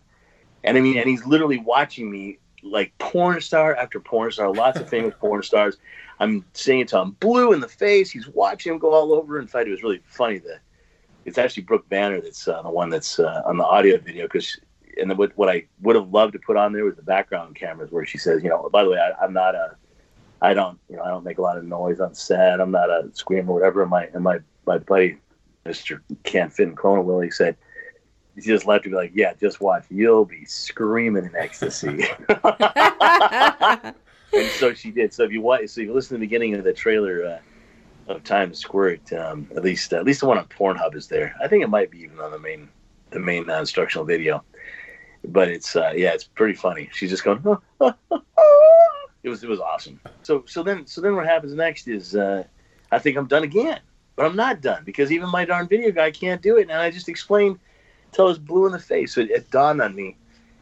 C: And I mean, and he's literally watching me like porn star after porn star, lots of famous *laughs* porn stars. I'm saying it to him blue in the face. He's watching him go all over. In fact, it was really funny that it's actually Brooke Banner that's uh, the one that's uh, on the audio video because and then what, what I would have loved to put on there was the background cameras where she says, you know, by the way, I, am not a, I don't, you know, I don't make a lot of noise on set. I'm not a screamer or whatever. And my and my my buddy, Mister Can't Fit in Clone Willy said, He just left to be like, yeah, just watch. You'll be screaming in ecstasy. *laughs* *laughs* and so she did. So if you watch, so if you listen to the beginning of the trailer uh, of Time to Squirt, um, at least at least the one on Pornhub is there. I think it might be even on the main the main uh, instructional video. But it's uh, yeah, it's pretty funny. She's just going. it was it was awesome. So so then so then what happens next is uh, I think I'm done again, but I'm not done because even my darn video guy can't do it. And I just explained till I was blue in the face. So it, it dawned on me,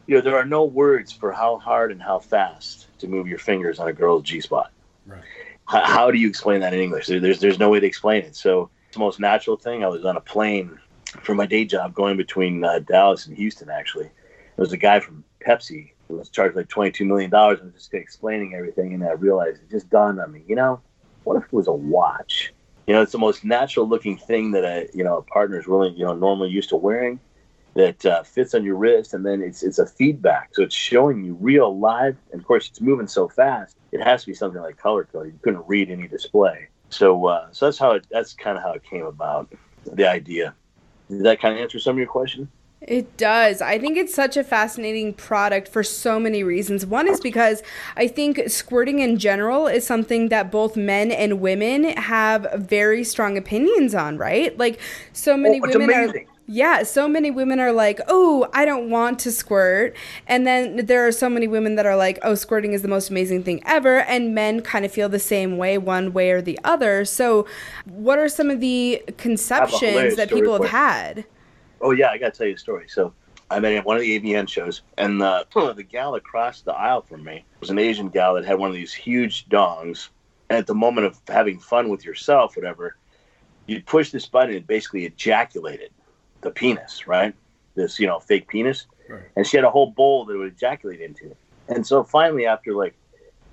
C: you know, there are no words for how hard and how fast to move your fingers on a girl's G spot.
B: Right.
C: How, how do you explain that in English? There, there's there's no way to explain it. So it's the most natural thing. I was on a plane for my day job going between uh, Dallas and Houston. Actually, there was a guy from Pepsi who was charged like twenty two million dollars and was just explaining everything. And I realized it just dawned on me. You know, what if it was a watch? You know, it's the most natural looking thing that a you know a partner is really you know normally used to wearing that uh, fits on your wrist, and then it's it's a feedback, so it's showing you real live. And of course, it's moving so fast, it has to be something like color code. You couldn't read any display. So uh, so that's how it, that's kind of how it came about. The idea. Did that kind of answer some of your question?
A: It does. I think it's such a fascinating product for so many reasons. One is because I think squirting in general is something that both men and women have very strong opinions on, right? Like so many
C: Oh,
A: women
C: amazing.
A: are yeah, so many women are like, "Oh, I don't want to squirt." And then there are so many women that are like, "Oh, squirting is the most amazing thing ever." And men kind of feel the same way one way or the other. So, what are some of the conceptions that people have had?
C: Oh yeah, I got to tell you a story. So I met at one of the AVN shows, and uh, the gal across the aisle from me was an Asian gal that had one of these huge dongs. And at the moment of having fun with yourself, whatever, you'd push this button, and it basically ejaculated the penis, right? This you know fake penis,
B: Right.
C: and she had a whole bowl that it would ejaculate into. And so finally, after like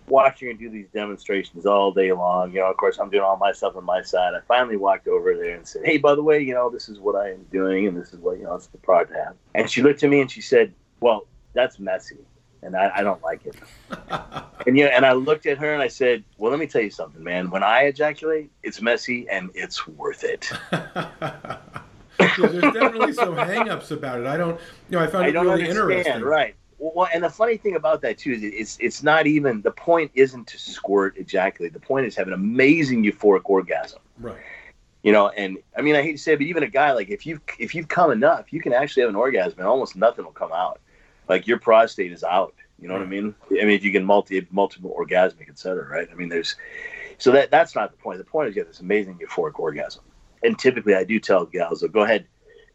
C: watching her do these demonstrations all day long, you know, of course, I'm doing all my stuff on my side. I finally walked over there and said, "Hey, by the way, you know, this is what I am doing, and this is what you know, it's the product I have." And she looked at me and she said, "Well, that's messy." And I, I don't like it. *laughs* and yeah, and I looked at her and I said, "Well, let me tell you something, man. When I ejaculate, it's messy and it's worth it." *laughs*
B: There's definitely some hangups about it. I don't, you know, I found
C: I
B: it
C: don't
B: really
C: understand.
B: interesting.
C: Right. Well, and the funny thing about that too is it's it's not even the point isn't to squirt ejaculate. The point is have an amazing euphoric orgasm.
B: Right.
C: You know, and I mean I hate to say it, but even a guy like if you if you've come enough, you can actually have an orgasm and almost nothing will come out. Like your prostate is out. You know what I mean? I mean if you can multi multiple orgasmic, et cetera, right? I mean there's so that that's not the point. The point is you have this amazing euphoric orgasm. And typically I do tell gals, go ahead,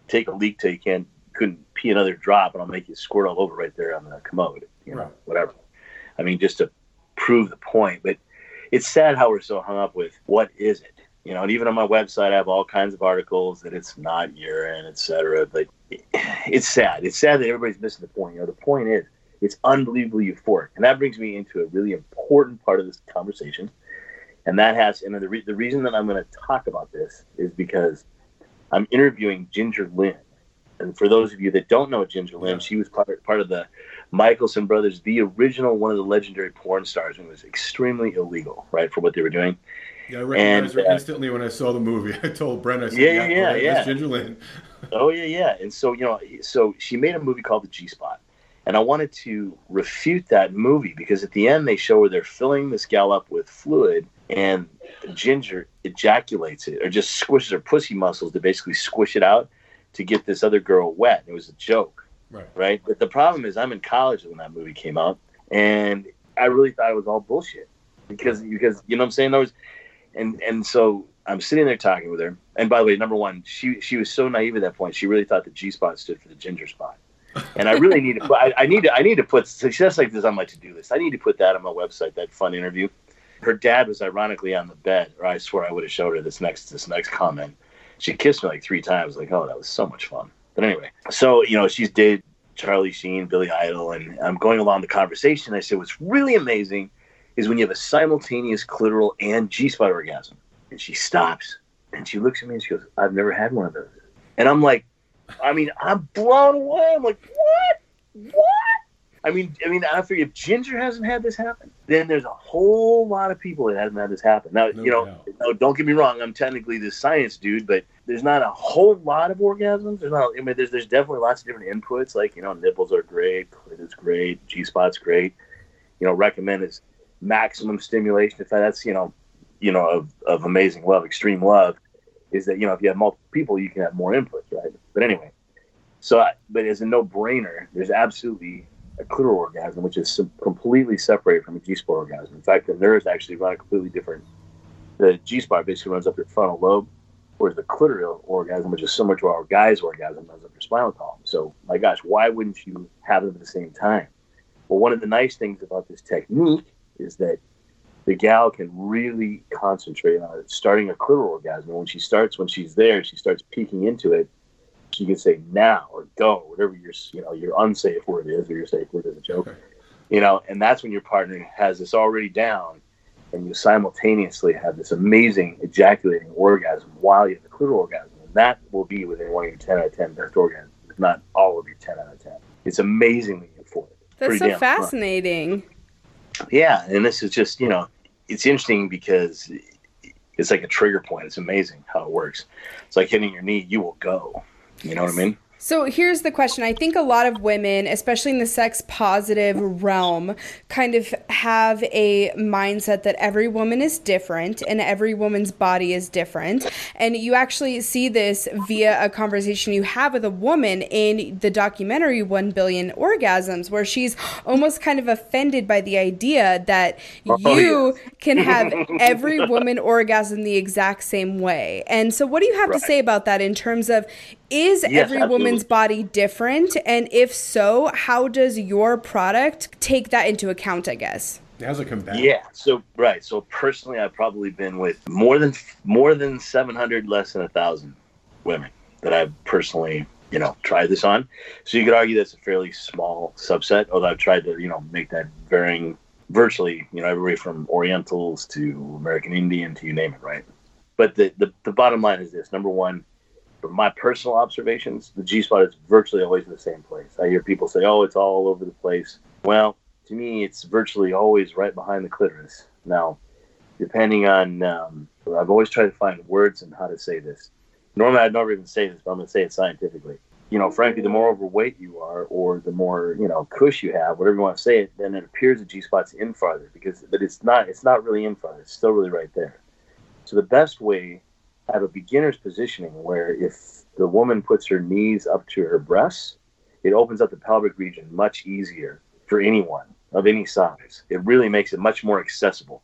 C: take a leak till you can't couldn't pee another drop and I'll make you squirt all over right there on the commode. You know,
B: Right.
C: whatever. I mean, just to prove the point. But it's sad how we're so hung up with what is it? You know, and even on my website, I have all kinds of articles that it's not urine, et cetera. But it's sad. It's sad that everybody's missing the point. You know, the point is it's unbelievably euphoric. And that brings me into a really important part of this conversation. And that has, and the, re- the reason that I'm going to talk about this is because I'm interviewing Ginger Lynn. And for those of you that don't know Ginger Lynn, she was part, part of the Michelson brothers, the original one of the legendary porn stars, and it was extremely illegal, right, for what they were doing.
B: Yeah, I recognized
C: And,
B: her
C: uh,
B: instantly when I saw the movie. *laughs* I told Brent, I said,
C: Yeah,
B: "Yeah,
C: yeah,
B: right,
C: yeah.
B: that's Ginger Lynn." *laughs*
C: Oh yeah, yeah. And so you know, so she made a movie called The G Spot, and I wanted to refute that movie because at the end they show where they're filling this gal up with fluid, and Ginger ejaculates it or just squishes her pussy muscles to basically squish it out to get this other girl wet. It was a joke,
B: Right.
C: right? But the problem is, I'm in college when that movie came out, and I really thought it was all bullshit because because you know what I'm saying. There was, and and so I'm sitting there talking with her. And by the way, number one, she she was so naive at that point. She really thought the G spot stood for the ginger spot. And I really need to. put- I, I need to. I need to put success like this on my to do list. I need to put that on my website. That fun interview. Her dad was ironically on the bed, or I swear I would have showed her this next this next comment. She kissed me like three times. Like, oh, that was so much fun. But anyway, so you know, she's dated Charlie Sheen, Billy Idol, and I'm going along the conversation. I said, what's really amazing is when you have a simultaneous clitoral and G spot orgasm. And she stops and she looks at me and she goes, I've never had one of those. And I'm like, I mean, I'm blown away. I'm like, what? What? I mean, I mean, I figure if Ginger hasn't had this happen, then there's a whole lot of people that hasn't had this happen. Now,
B: No
C: you know,
B: doubt.
C: no, don't get me wrong. I'm technically the science dude, but there's not a whole lot of orgasms. There's not. I mean, there's there's definitely lots of different inputs. Like you know, nipples are great, clit is great, G spot's great. You know, recommend is maximum stimulation. If that's you know, you know, of, of amazing love, extreme love, is that you know if you have multiple people, you can have more inputs, right? But anyway, so I, but as a no brainer, there's absolutely a clitoral orgasm, which is completely separated from a G spot orgasm. In fact, the nerves actually run a completely different. The G spot basically runs up your frontal lobe, whereas the clitoral orgasm, which is similar to our guy's orgasm, runs up your spinal column. So, my gosh, why wouldn't you have them at the same time? Well, one of the nice things about this technique is that the gal can really concentrate on starting a clitoral orgasm. When she starts, when she's there, she starts peeking into it. She can say now or go, whatever your you know your unsafe word is, or your safe word is a joke.
B: Okay.
C: You know, and that's when your partner has this already down, and you simultaneously have this amazing ejaculating orgasm while you have the clitoral orgasm, and that will be within one of your ten out of ten best orgasms, if not all of your ten out of ten. It's amazingly euphoric.
A: That's
C: Pretty
A: so
C: damn fun.
A: fascinating.
C: Yeah, and this is just you know, it's interesting because it's like a trigger point. It's amazing how it works. It's like hitting your knee. You will go. You know what I mean?
A: So here's the question. I think a lot of women, especially in the sex positive realm, kind of have a mindset that every woman is different and every woman's body is different. And you actually see this via a conversation you have with a woman in the documentary 1 Billion Orgasms, where she's almost kind of offended by the idea that
C: Oh, *laughs*
A: you can have every woman orgasm the exact same way. And so, what do you have
C: Right.
A: to say about that in terms of is
C: Yes,
A: every woman's body different? And if so, how does your product take that into account, I guess?
B: How's it combat?
C: Yeah. So right. So personally, I've probably been with more than more than seven hundred, less than a thousand women that I've personally, you know, tried this on. So you could argue that's a fairly small subset. Although I've tried to, you know, make that varying virtually, you know, everybody from Orientals to American Indian to you name it, right? But the the, the bottom line is this: number one. From my personal observations, the G spot is virtually always in the same place. I hear people say, "Oh, it's all over the place." Well, to me, it's virtually always right behind the clitoris. Now, depending on, um, I've always tried to find words and how to say this. Normally, I'd never even say this, but I'm going to say it scientifically. You know, frankly, the more overweight you are, or the more you know cush you have, whatever you want to say it, then it appears the G spot's in farther because, but it's not. It's not really in farther. It's still really right there. So the best way, have a beginner's positioning where if the woman puts her knees up to her breasts, it opens up the pelvic region much easier for anyone of any size. It really makes it much more accessible,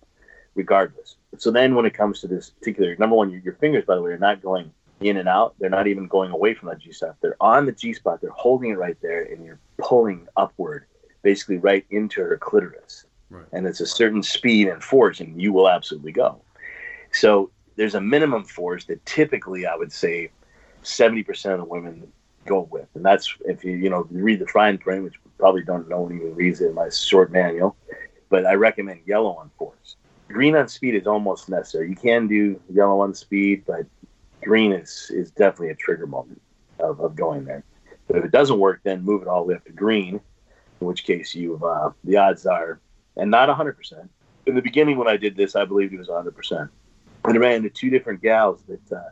C: regardless. So then, when it comes to this particular number one, your, your fingers, by the way, are not going in and out. They're not even going away from that G spot. They're on the G spot. They're holding it right there, and you're pulling upward, basically right into her clitoris.
B: Right.
C: And it's a certain speed and force, and you will absolutely go. So there's a minimum force that typically I would say 70% of the women go with. And that's if you, you know, read the fine print, which probably don't no one even reads it in my short manual, but I recommend yellow on force. Green on speed is almost necessary. You can do yellow on speed, but green is, is definitely a trigger moment of, of going there. But if it doesn't work, then move it all the way up to green, in which case you've, uh, the odds are, and not 100%. In the beginning, when I did this, I believed it was 100%. And I ran into two different gals that uh,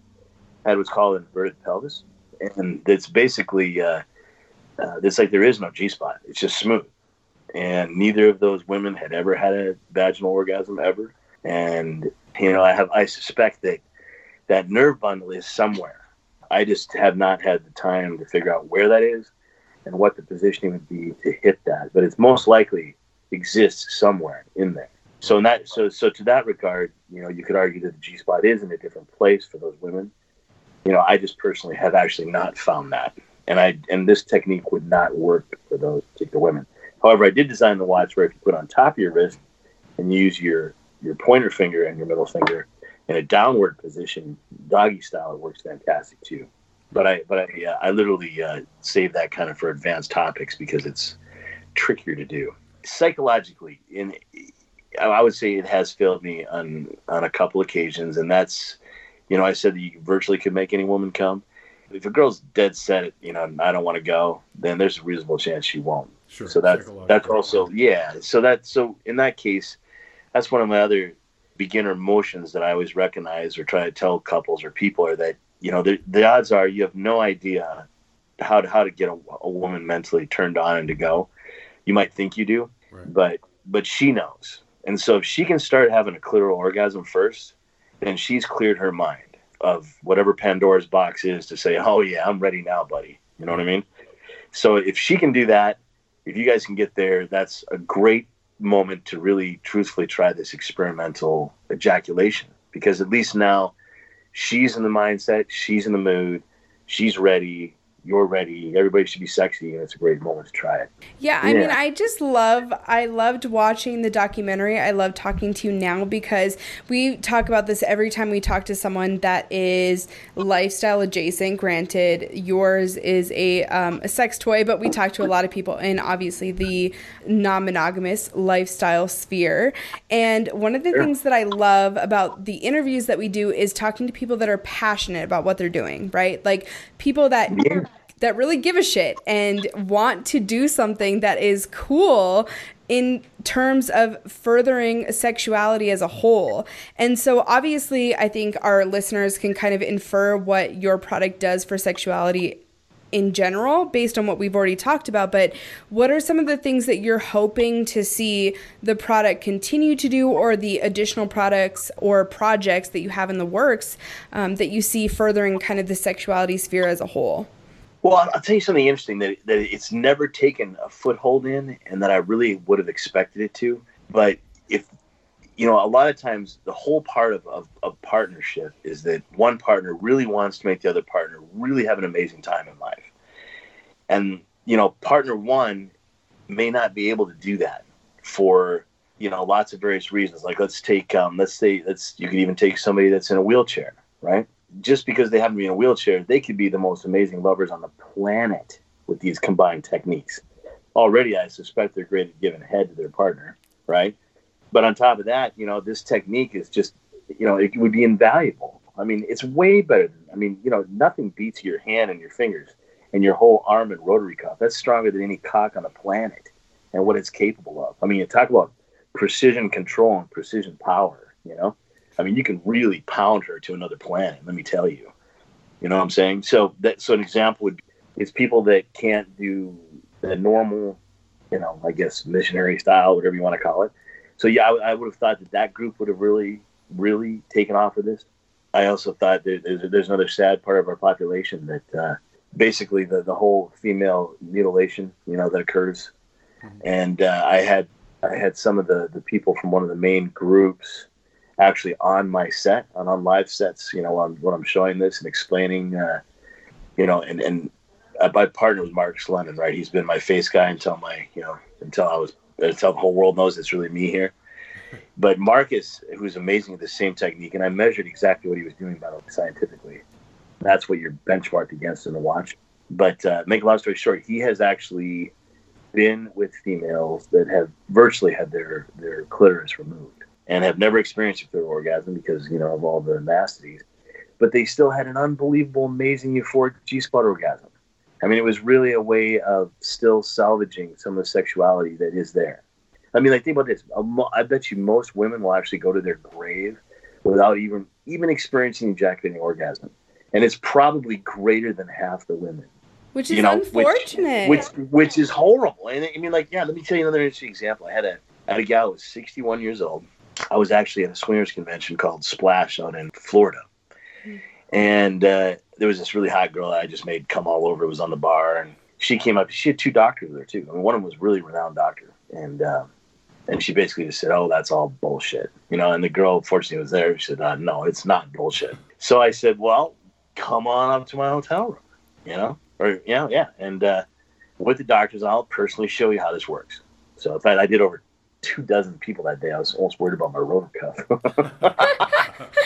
C: had what's called an inverted pelvis, and it's basically uh, uh, it's like there is no G spot. It's just smooth, and neither of those women had ever had a vaginal orgasm ever. And you know, I have I suspect that that nerve bundle is somewhere. I just have not had the time to figure out where that is and what the positioning would be to hit that. But it's most likely exists somewhere in there. So in that so so to that regard, you know, you could argue that the G spot is in a different place for those women. You know, I just personally have actually not found that. And I and this technique would not work for those particular women. However, I did design the watch where if you put on top of your wrist and use your your pointer finger and your middle finger in a downward position, doggy style, it works fantastic too. But I but I uh, I literally uh, save that kind of for advanced topics because it's trickier to do psychologically. In I would say it has failed me on on a couple occasions, and that's you know I said that you virtually could make any woman come. If a girl's dead set, you know, I don't want to go, then there's a reasonable chance she won't.
B: Sure.
C: So that's that's also yeah. So that so in that case, that's one of my other beginner motions that I always recognize or try to tell couples or people are that you know the, the odds are you have no idea how to how to get a, a woman mentally turned on and to go. You might think you do,
B: Right.
C: but but she knows. And so if she can start having a clear orgasm first, then she's cleared her mind of whatever Pandora's box is to say, "Oh yeah, I'm ready now, buddy." You know what I mean? So if she can do that, if you guys can get there, that's a great moment to really truthfully try this experimental ejaculation because at least now she's in the mindset, she's in the mood, she's ready, you're ready, everybody should be sexy, and it's a great moment to try it.
A: Yeah, I mean, I just love, I loved watching the documentary. I love talking to you now because we talk about this every time we talk to someone that is lifestyle adjacent. Granted, yours is a, um, a sex toy, but we talk to a lot of people in obviously the non monogamous lifestyle sphere. And one of the things that I love about the interviews that we do is talking to people that are passionate about what they're doing, right? Like people that that really give a shit and want to do something that is cool in terms of furthering sexuality as a whole. And so obviously I think our listeners can kind of infer what your product does for sexuality in general based on what we've already talked about but what are some of the things that you're hoping to see the product continue to do or the additional products or projects that you have in the works um, that you see furthering kind of the sexuality sphere as a whole
C: Well, I'll tell you something interesting that, that it's never taken a foothold in, and that I really would have expected it to. But if you know, a lot of times the whole part of, of, of partnership is that one partner really wants to make the other partner really have an amazing time in life, and you know, partner one may not be able to do that for you know lots of various reasons. Like let's take um, let's say let's you could even take somebody that's in a wheelchair, right? Just because they happen to be in a wheelchair, they could be the most amazing lovers on the planet with these combined techniques. Already, I suspect they're great at giving head to their partner, right? But on top of that, you know, this technique is just, you know, it would be invaluable. I mean, it's way better than, I mean, you know, nothing beats your hand and your fingers and your whole arm and rotary cuff. That's stronger than any cock on the planet and what it's capable of. I mean, you talk about precision control and precision power, you know? I mean, you can really pound her to another planet. Let me tell you. You know what I'm saying? So that so an example would be it's people that can't do the normal, you know, I guess missionary style, whatever you want to call it. So yeah, I, I would have thought that that group would have really, really taken off with this. I also thought there, there's there's another sad part of our population that uh, basically the the whole female mutilation, you know, that occurs, and uh, I had I had some of the the people from one of the main groups actually on my set on on live sets you know on when i'm showing this and explaining uh, you know and and uh, my partner was marcus london right? He's been my face guy until my you know until i was until the whole world knows it's really me here. *laughs* But marcus who's amazing at the same technique and i measured exactly what he was doing by the way scientifically. That's what you're benchmarked against in the watch. But uh, make a long story short he has actually been with females that have virtually had their their clitoris removed and have never experienced a clear orgasm because you know of all the nasties, but they still had an unbelievable, amazing, euphoric G-spot orgasm. I mean, it was really a way of still salvaging some of the sexuality that is there. I mean, like think about this. I bet you most women will actually go to their grave without even even experiencing ejaculating orgasm, and it's probably greater than half the women
A: which is
C: you know,
A: unfortunate
C: Which, which which is horrible. And I mean, like, yeah. Let me tell you another interesting example. I had a I had a gal who was 61 years old. I was actually at a swingers convention called Splash out in Florida, and uh, there was this really hot girl that I just made come all over. It was on the bar, and she came up. She had two doctors there too. I mean, one of them was a really renowned doctor, and uh, and she basically just said, "Oh, that's all bullshit," you know. And the girl, fortunately, was there. She said, uh, "No, it's not bullshit." So I said, "Well, come on up to my hotel room," you know, or know, yeah. And uh, with the doctors, I'll personally show you how this works. So in fact, I did over two dozen people that day. I was almost worried about my rotor cuff. *laughs*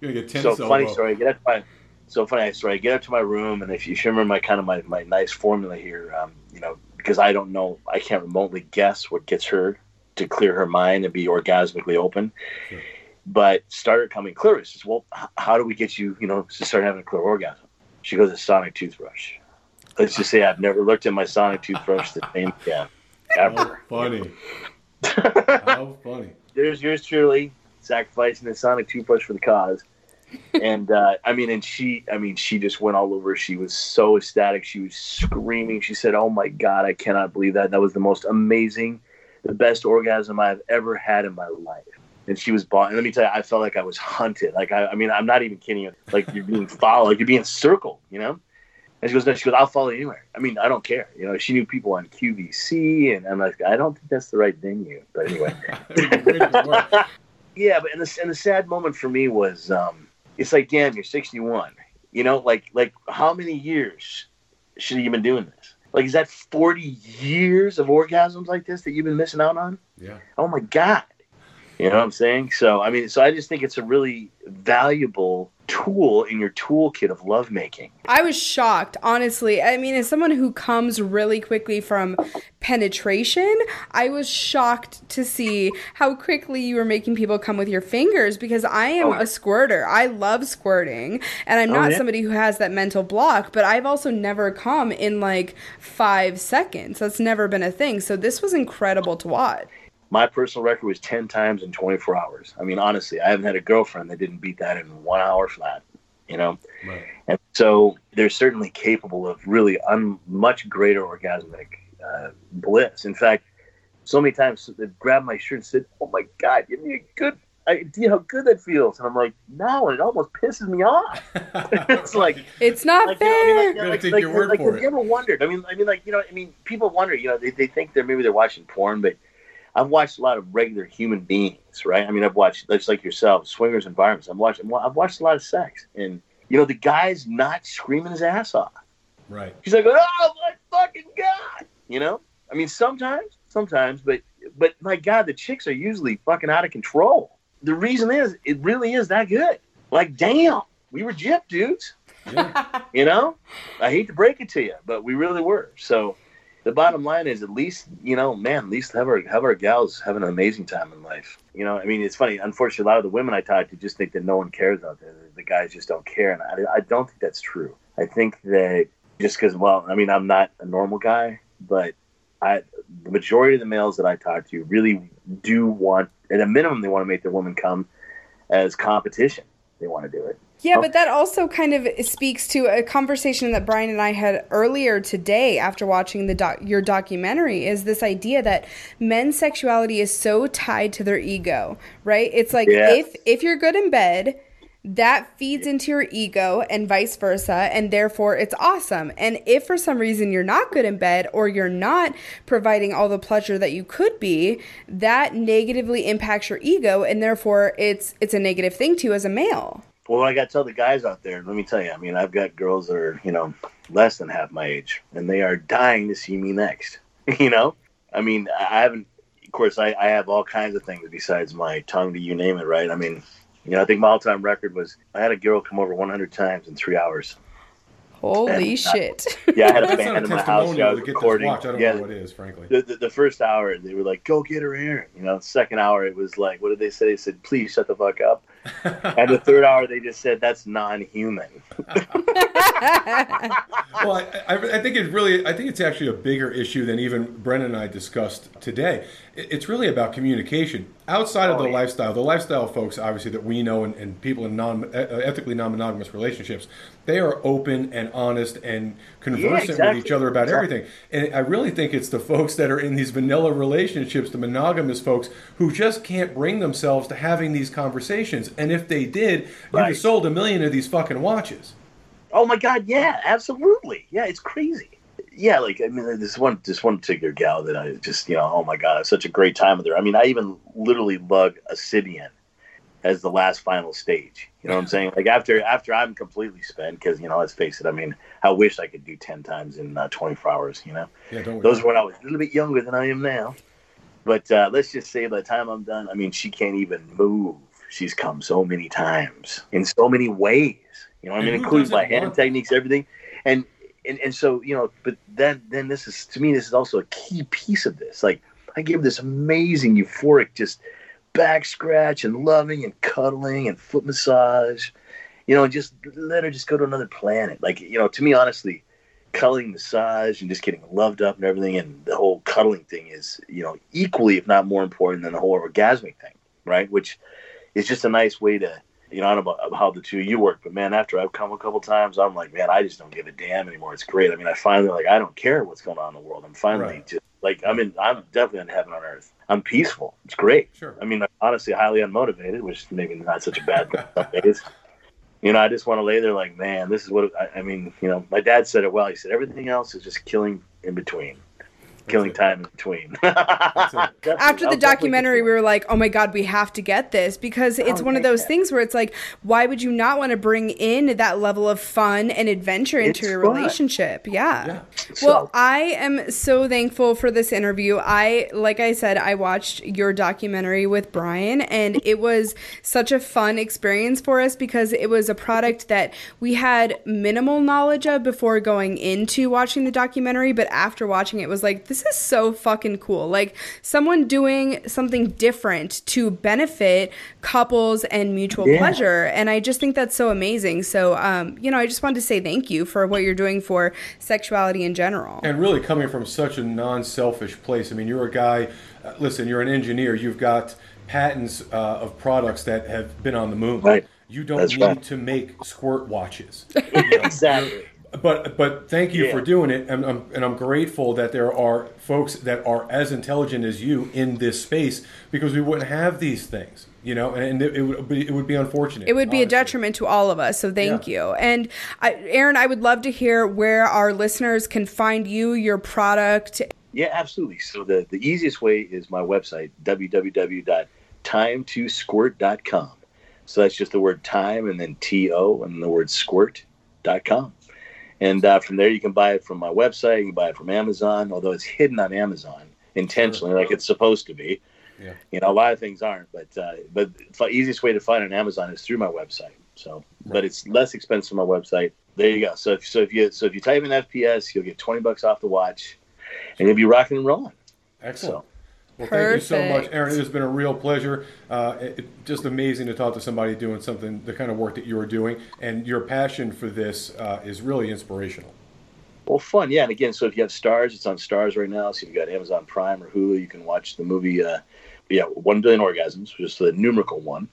B: You're gonna get tennis
C: so
B: elbow.
C: funny story. I get up to my so funny story. I get up to my room, and if you remember my kind of my, my nice formula here, um, you know, because I don't know, I can't remotely guess what gets her to clear her mind and be orgasmically open.
B: Sure.
C: But started coming clear. She Says, well, h- how do we get you, you know, to start having a clear orgasm? She goes, a sonic toothbrush. Let's just say I've never looked at my sonic toothbrush the same *laughs* again. ever.
B: funny. How *laughs* funny.
C: There's yours truly sacrificing the sonic toothbrush for the cause. and uh, I mean, and she, I mean, she just went all over. She was so ecstatic. She was screaming. She said, "Oh my god, I cannot believe that! That was the most amazing, the best orgasm I've ever had in my life." And she was bought. And let me tell you, I felt like I was hunted. Like I, I mean, I'm not even kidding you. Like you're being followed. Like you're being circled. You know. And she goes, no, she goes, I'll follow you anywhere. I mean, I don't care. You know, she knew people on QVC, and I'm like, I don't think that's the right venue. But anyway. *laughs* *laughs* yeah, but and the, and the sad moment for me was, um, it's like, damn, you're 61. You know, like like how many years should you have been doing this? Like, is that 40 years of orgasms like this that you've been missing out on?
B: Yeah.
C: Oh my God. You know what I'm saying? So I mean, so I just think it's a really valuable tool in your toolkit of lovemaking.
A: I was shocked, honestly. I mean, as someone who comes really quickly from penetration, I was shocked to see how quickly you were making people come with your fingers because I am
C: Oh.
A: a squirter. I love squirting, and I'm
C: Oh,
A: not
C: yeah?
A: somebody who has that mental block, but I've also never come in like five seconds. That's never been a thing. So this was incredible to watch.
C: My personal record was 10 times in 24 hours. I mean, honestly, I haven't had a girlfriend that didn't beat that in one hour flat, you know?
B: Right.
C: And so they're certainly capable of really un- much greater orgasmic uh, bliss. In fact, so many times they've grabbed my shirt and said, "Oh my God, give me a good idea how good that feels." And I'm like, "No," and it almost pisses me off. *laughs* it's like, *laughs*
A: It's not
C: like, you know, I
A: fair.
C: mean, like, you know, like,
B: take
C: like,
B: your word
C: like,
B: for
C: have you ever wondered? I mean, I mean, like, you know, I mean, people wonder. You know, they, they think they're maybe they're watching porn, but I've watched a lot of regular human beings, right? I mean, I've watched just like yourself, swingers environments. I've watched, I've watched a lot of sex, and you know, the guy's not screaming his ass off.
B: Right.
C: He's like, oh my fucking god, you know. I mean, sometimes, sometimes, but but my god, the chicks are usually fucking out of control. The reason is, it really is that good. Like, damn, we were gypped dudes.
B: Yeah.
C: You know, I hate to break it to you, but we really were. So the bottom line is, at least you know, man, at least have our have our gals have an amazing time in life. You know, I mean, it's funny. Unfortunately, a lot of the women I talk to just think that no one cares out there. The guys just don't care, and I, I don't think that's true. I think that just because, well, I mean, I'm not a normal guy, but I the majority of the males that I talk to really do want, at a minimum, they want to make their woman come as competition. They want to do it.
A: Yeah, oh. but that also kind of speaks to a conversation that Brian and I had earlier today after watching the doc- your documentary is this idea that men's sexuality is so tied to their ego, right? It's like
C: Yeah.
A: if if you're good in bed, that feeds into your ego and vice versa and therefore it's awesome. And if for some reason you're not good in bed or you're not providing all the pleasure that you could be, that negatively impacts your ego and therefore it's it's a negative thing to you as a male.
C: Well, I got to tell the guys out there, let me tell you, I mean, I've got girls that are, you know, less than half my age, and they are dying to see me next. *laughs* you know? I mean, I haven't, of course, I, I have all kinds of things besides my tongue to you name it, right? I mean, you know, I think my all time record was I had a girl come over 100 times in three hours.
A: Holy
C: And, uh,
A: shit. *laughs*
C: Yeah, I had a
B: That's
C: band in my house. Yeah,
B: testimonial
C: I was
B: to get this
C: recording.
B: watch. I don't
C: Yeah,
B: know what it is, frankly.
C: the, the, the first hour they were like go get her here you know second hour it was like what did they say they said please shut the fuck up and the third hour they just said that's non-human *laughs*
B: well, I, I, I think it really, I think it's actually a bigger issue than even Brennan and I discussed today. It- It's really about communication outside of
C: Oh,
B: the
C: yeah.
B: lifestyle. The lifestyle folks, obviously, that we know and, and people in non ethically non-monogamous relationships, they are open and honest and conversant
C: exactly.
B: with each other about
C: Exactly.
B: everything. And I really think it's the folks that are in these vanilla relationships, the monogamous folks, who just can't bring themselves to having these conversations. And if they did, you'd have sold a million of these fucking watches.
C: Oh my god, yeah, absolutely. Yeah, it's crazy. Yeah, like I mean, this one, this one particular gal that I just, you know, oh my god, I had such a great time with her. I mean, I even literally lug Obsidian as the last final stage. You know what I'm saying? Like after after I'm completely spent, because you know, let's face it. I mean, I wish I could do ten times in uh, 24 hours. You know,
B: Yeah, don't
C: those were when I was a little bit younger than I am now. But uh, let's just say by the time I'm done, I mean, she can't even move. She's come so many times in so many ways. You know, what I mean, including my hand techniques, everything, and, and and so you know. But then then this is to me this is also a key piece of this. Like I give this amazing euphoric just back scratch and loving and cuddling and foot massage. You know, just let her just go to another planet. Like you know, to me, honestly, cuddling massage and just getting loved up and everything and the whole cuddling thing is you know equally if not more important than the whole orgasmic thing right which is just a nice way to you know i don't know about how the two of you work but man after i've come a couple times i'm like man i just don't give a damn anymore it's great i mean i finally like i don't care what's going on in the world i'm finally
B: Right.
C: just like i'm in i'm definitely in heaven on earth i'm peaceful it's great
B: Sure.
C: i mean I'm honestly highly unmotivated which maybe not such a bad thing *laughs* you know, I just want to lay there like, man, this is what I, I mean. You know, my dad said it well. He said everything else is just killing in between, killing
B: it.
C: time in between. *laughs*
A: After the documentary, we were like, "Oh my god, we have to get this because it's
C: Oh,
A: one of
C: yeah.
A: those things where it's like, why would you not want to bring in that level of fun and adventure into
C: It's
A: your
C: fun.
A: relationship?" Yeah.
B: Yeah.
A: Well,
C: So-
A: I am so thankful for this interview. I, like I said, I watched your documentary with Brian, and it was such a fun experience for us because it was a product that we had minimal knowledge of before going into watching the documentary. But after watching it, it was like, this is so fucking cool. Like, someone doing something different to benefit couples and mutual
C: Yeah.
A: pleasure. And I just think that's so amazing. So, um, you know, I just wanted to say thank you for what you're doing for sexuality in general.
B: And really coming from such a non-selfish place. I mean, you're a guy. Uh, listen, you're an engineer. You've got patents uh, of products that have been on the moon.
C: Right.
B: You don't
C: That's
B: need
C: right.
B: to make squirt watches. *laughs* You know,
C: exactly.
B: But but thank you
C: Yeah.
B: for doing it, and I'm, and I'm grateful that there are folks that are as intelligent as you in this space because we wouldn't have these things, you know, and it, it would be it would be unfortunate.
A: It would be a detriment to all of us. So thank
B: Yeah.
A: you. And I, Aaron, I would love to hear where our listeners can find you, your product.
C: Yeah, absolutely. So the, the easiest way is my website, www.time2squirt.com. So that's just the word time and then T-O and the word squirt.com. And uh, from there, you can buy it from my website. You can buy it from Amazon, although it's hidden on Amazon intentionally, like it's supposed to be.
B: Yeah.
C: You know, a lot of things aren't, but uh, but the easiest way to find it on Amazon is through my website. So, but it's less expensive on my website. There you go. So if so if you so if you type in FPS, you'll get twenty bucks off the watch, and you'll be rocking and rolling.
B: Excellent.
C: So-
B: Well, thank you so much, Aaron. It has been a real pleasure. Uh, it, just amazing to talk to somebody doing something, the kind of work that you are doing, and your passion for this uh, is really inspirational.
C: Well, fun, yeah. And again, so if you have Starz, it's on Starz right now. So if you've got Amazon Prime or Hulu, you can watch the movie. Uh, yeah, One Billion Orgasms, just the numerical one.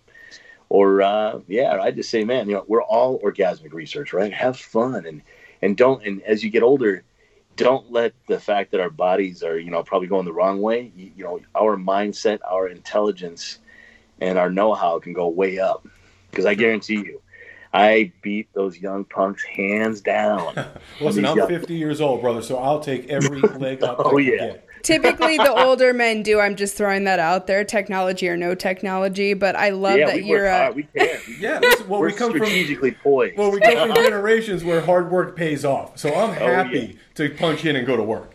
C: Or uh, yeah, I just say, man, you know, we're all orgasmic research, right? Have fun and and don't. And as you get older, don't let the fact that our bodies are, you know, probably going the wrong way. You, you know, our mindset, our intelligence, and our know-how can go way up. Because I guarantee you, I beat those young punks hands down. *laughs*
B: Listen, I'm
C: young-
B: 50 years old, brother, so I'll take every *laughs* leg up.
C: Oh, yeah.
B: Get.
A: Typically, the older men do. I'm just throwing that out there, technology or no technology. But I love
C: yeah,
A: that
C: we
A: you're.
C: work
A: Uh,
C: hard. We can. *laughs*
B: Yeah, listen, well,
C: We're
B: we come from
C: strategically poised.
B: well, we come from *laughs* generations where hard work pays off. So I'm
C: Oh,
B: happy to punch in and go to work.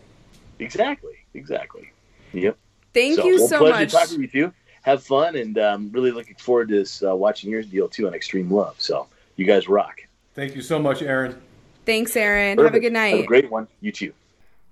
C: exactly, exactly. Yep.
A: thank
C: so,
A: you
C: well,
A: so
C: pleasure
A: much.
C: talking with you. Have fun, and um, really looking forward to this, uh, watching your deal too on Extreme Love. So you guys rock.
B: Thank you so much, Aaron.
A: Thanks, Aaron. Have a good night.
C: Have a great one. You too.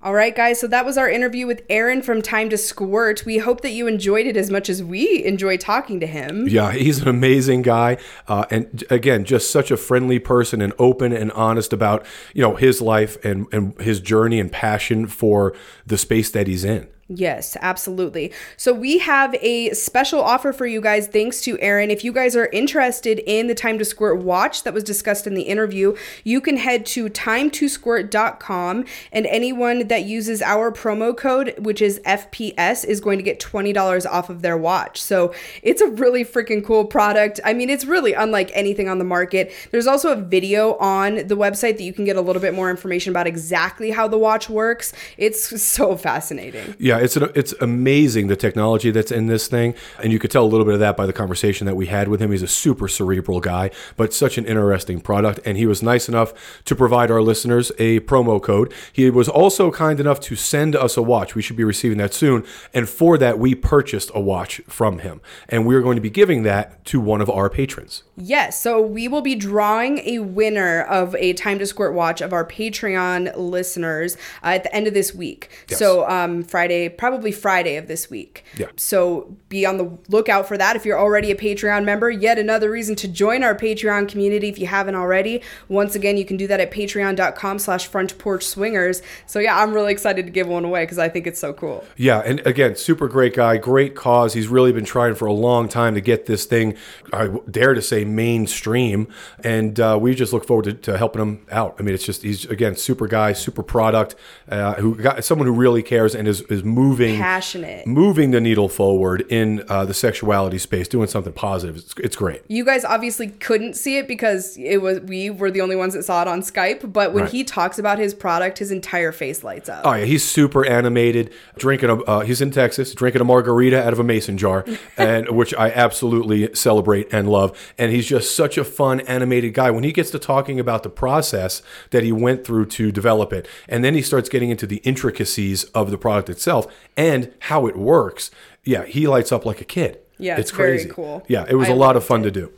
A: All right, guys. So that was our interview with Aaron from Time to Squirt. We hope that you enjoyed it as much as we enjoy talking to him.
B: Yeah, he's an amazing guy, uh, and again, just such a friendly person and open and honest about you know his life and and his journey and passion for the space that he's in.
A: Yes, absolutely. So we have a special offer for you guys thanks to Aaron. If you guys are interested in the Time to Squirt watch that was discussed in the interview, you can head to time2squirt.com and anyone that uses our promo code, which is FPS, is going to get $20 off of their watch. So it's a really freaking cool product. I mean, it's really unlike anything on the market. There's also a video on the website that you can get a little bit more information about exactly how the watch works. It's so fascinating.
B: Yeah, it's an, it's amazing the technology that's in this thing, and you could tell a little bit of that by the conversation that we had with him. He's a super cerebral guy, but such an interesting product, and he was nice enough to provide our listeners a promo code. He was also kind enough to send us a watch. We should be receiving that soon, and for that we purchased a watch from him, and we're going to be giving that to one of our patrons.
A: Yes, so we will be drawing a winner of a Time to Squirt watch of our Patreon listeners uh, at the end of this week. So um, Friday, Thursday, probably Friday of this week.
B: Yeah.
A: So be on the lookout for that. If you're already a Patreon member, yet another reason to join our Patreon community if you haven't already. Once again, you can do that at patreon.com slash front porch swingers. So yeah, I'm really excited to give one away because I think it's so cool.
B: Yeah, and again, super great guy, great cause. He's really been trying for a long time to get this thing, I dare to say, mainstream. And uh, we just look forward to, to helping him out. I mean, it's just he's again super guy, super product, uh, who got someone who really cares and is is moving
A: Passionate.
B: moving the needle forward in uh, the sexuality space, doing something positive. It's, it's great.
A: You guys obviously couldn't see it because it was we were the only ones that saw it on Skype. But when
B: Right.
A: he talks about his product, his entire face lights up.
B: Oh yeah, he's super animated. Drinking a, uh, he's in Texas, drinking a margarita out of a mason jar, *laughs* and which I absolutely celebrate and love. And he's just such a fun, animated guy. When he gets to talking about the process that he went through to develop it, and then he starts getting into the intricacies of the product itself and how it works. Yeah, he lights up like a kid.
A: Yeah,
B: it's
A: it's
B: crazy.
A: cool.
B: Yeah, it was
A: I
B: a lot of fun
A: it.
B: to do.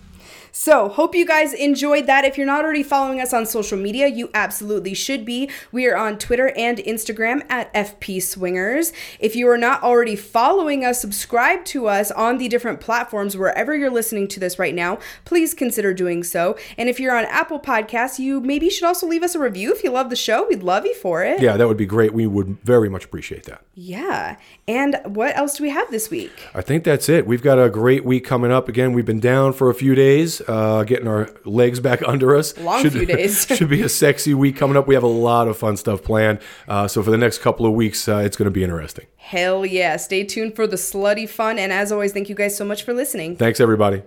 A: So, hope you guys enjoyed that. If you're not already following us on social media, you absolutely should be. We are on Twitter and Instagram at FP Swingers. If you are not already following us, subscribe to us on the different platforms wherever you're listening to this right now. Please consider doing so. And if you're on Apple Podcasts, you maybe should also leave us a review if you love the show. We'd love you for it.
B: Yeah, that would be great. We would very much appreciate that.
A: Yeah. And what else do we have this week?
B: I think that's it. We've got a great week coming up. Again, we've been down for a few days, uh, getting our legs back *laughs* under us.
A: Long few days. *laughs*
B: should be a sexy week coming up. We have a lot of fun stuff planned. Uh, so for the next couple of weeks, uh, it's going to be interesting.
A: Hell yeah. Stay tuned for the slutty fun. And as always, thank you guys so much for listening.
B: Thanks, everybody.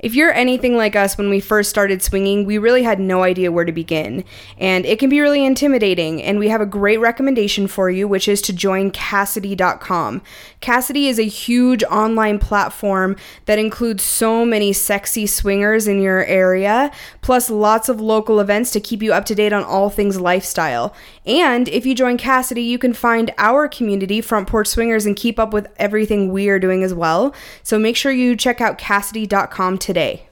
A: If you're anything like us when we first started swinging, we really had no idea where to begin. And it can be really intimidating. And we have a great recommendation for you, which is to join Kasidie.com. Kasidie is a huge online platform that includes so many sexy swingers in your area, plus lots of local events to keep you up to date on all things lifestyle. And if you join Kasidie, you can find our community, Front Porch Swingers, and keep up with everything we are doing as well. So make sure you check out Kasidie.com today.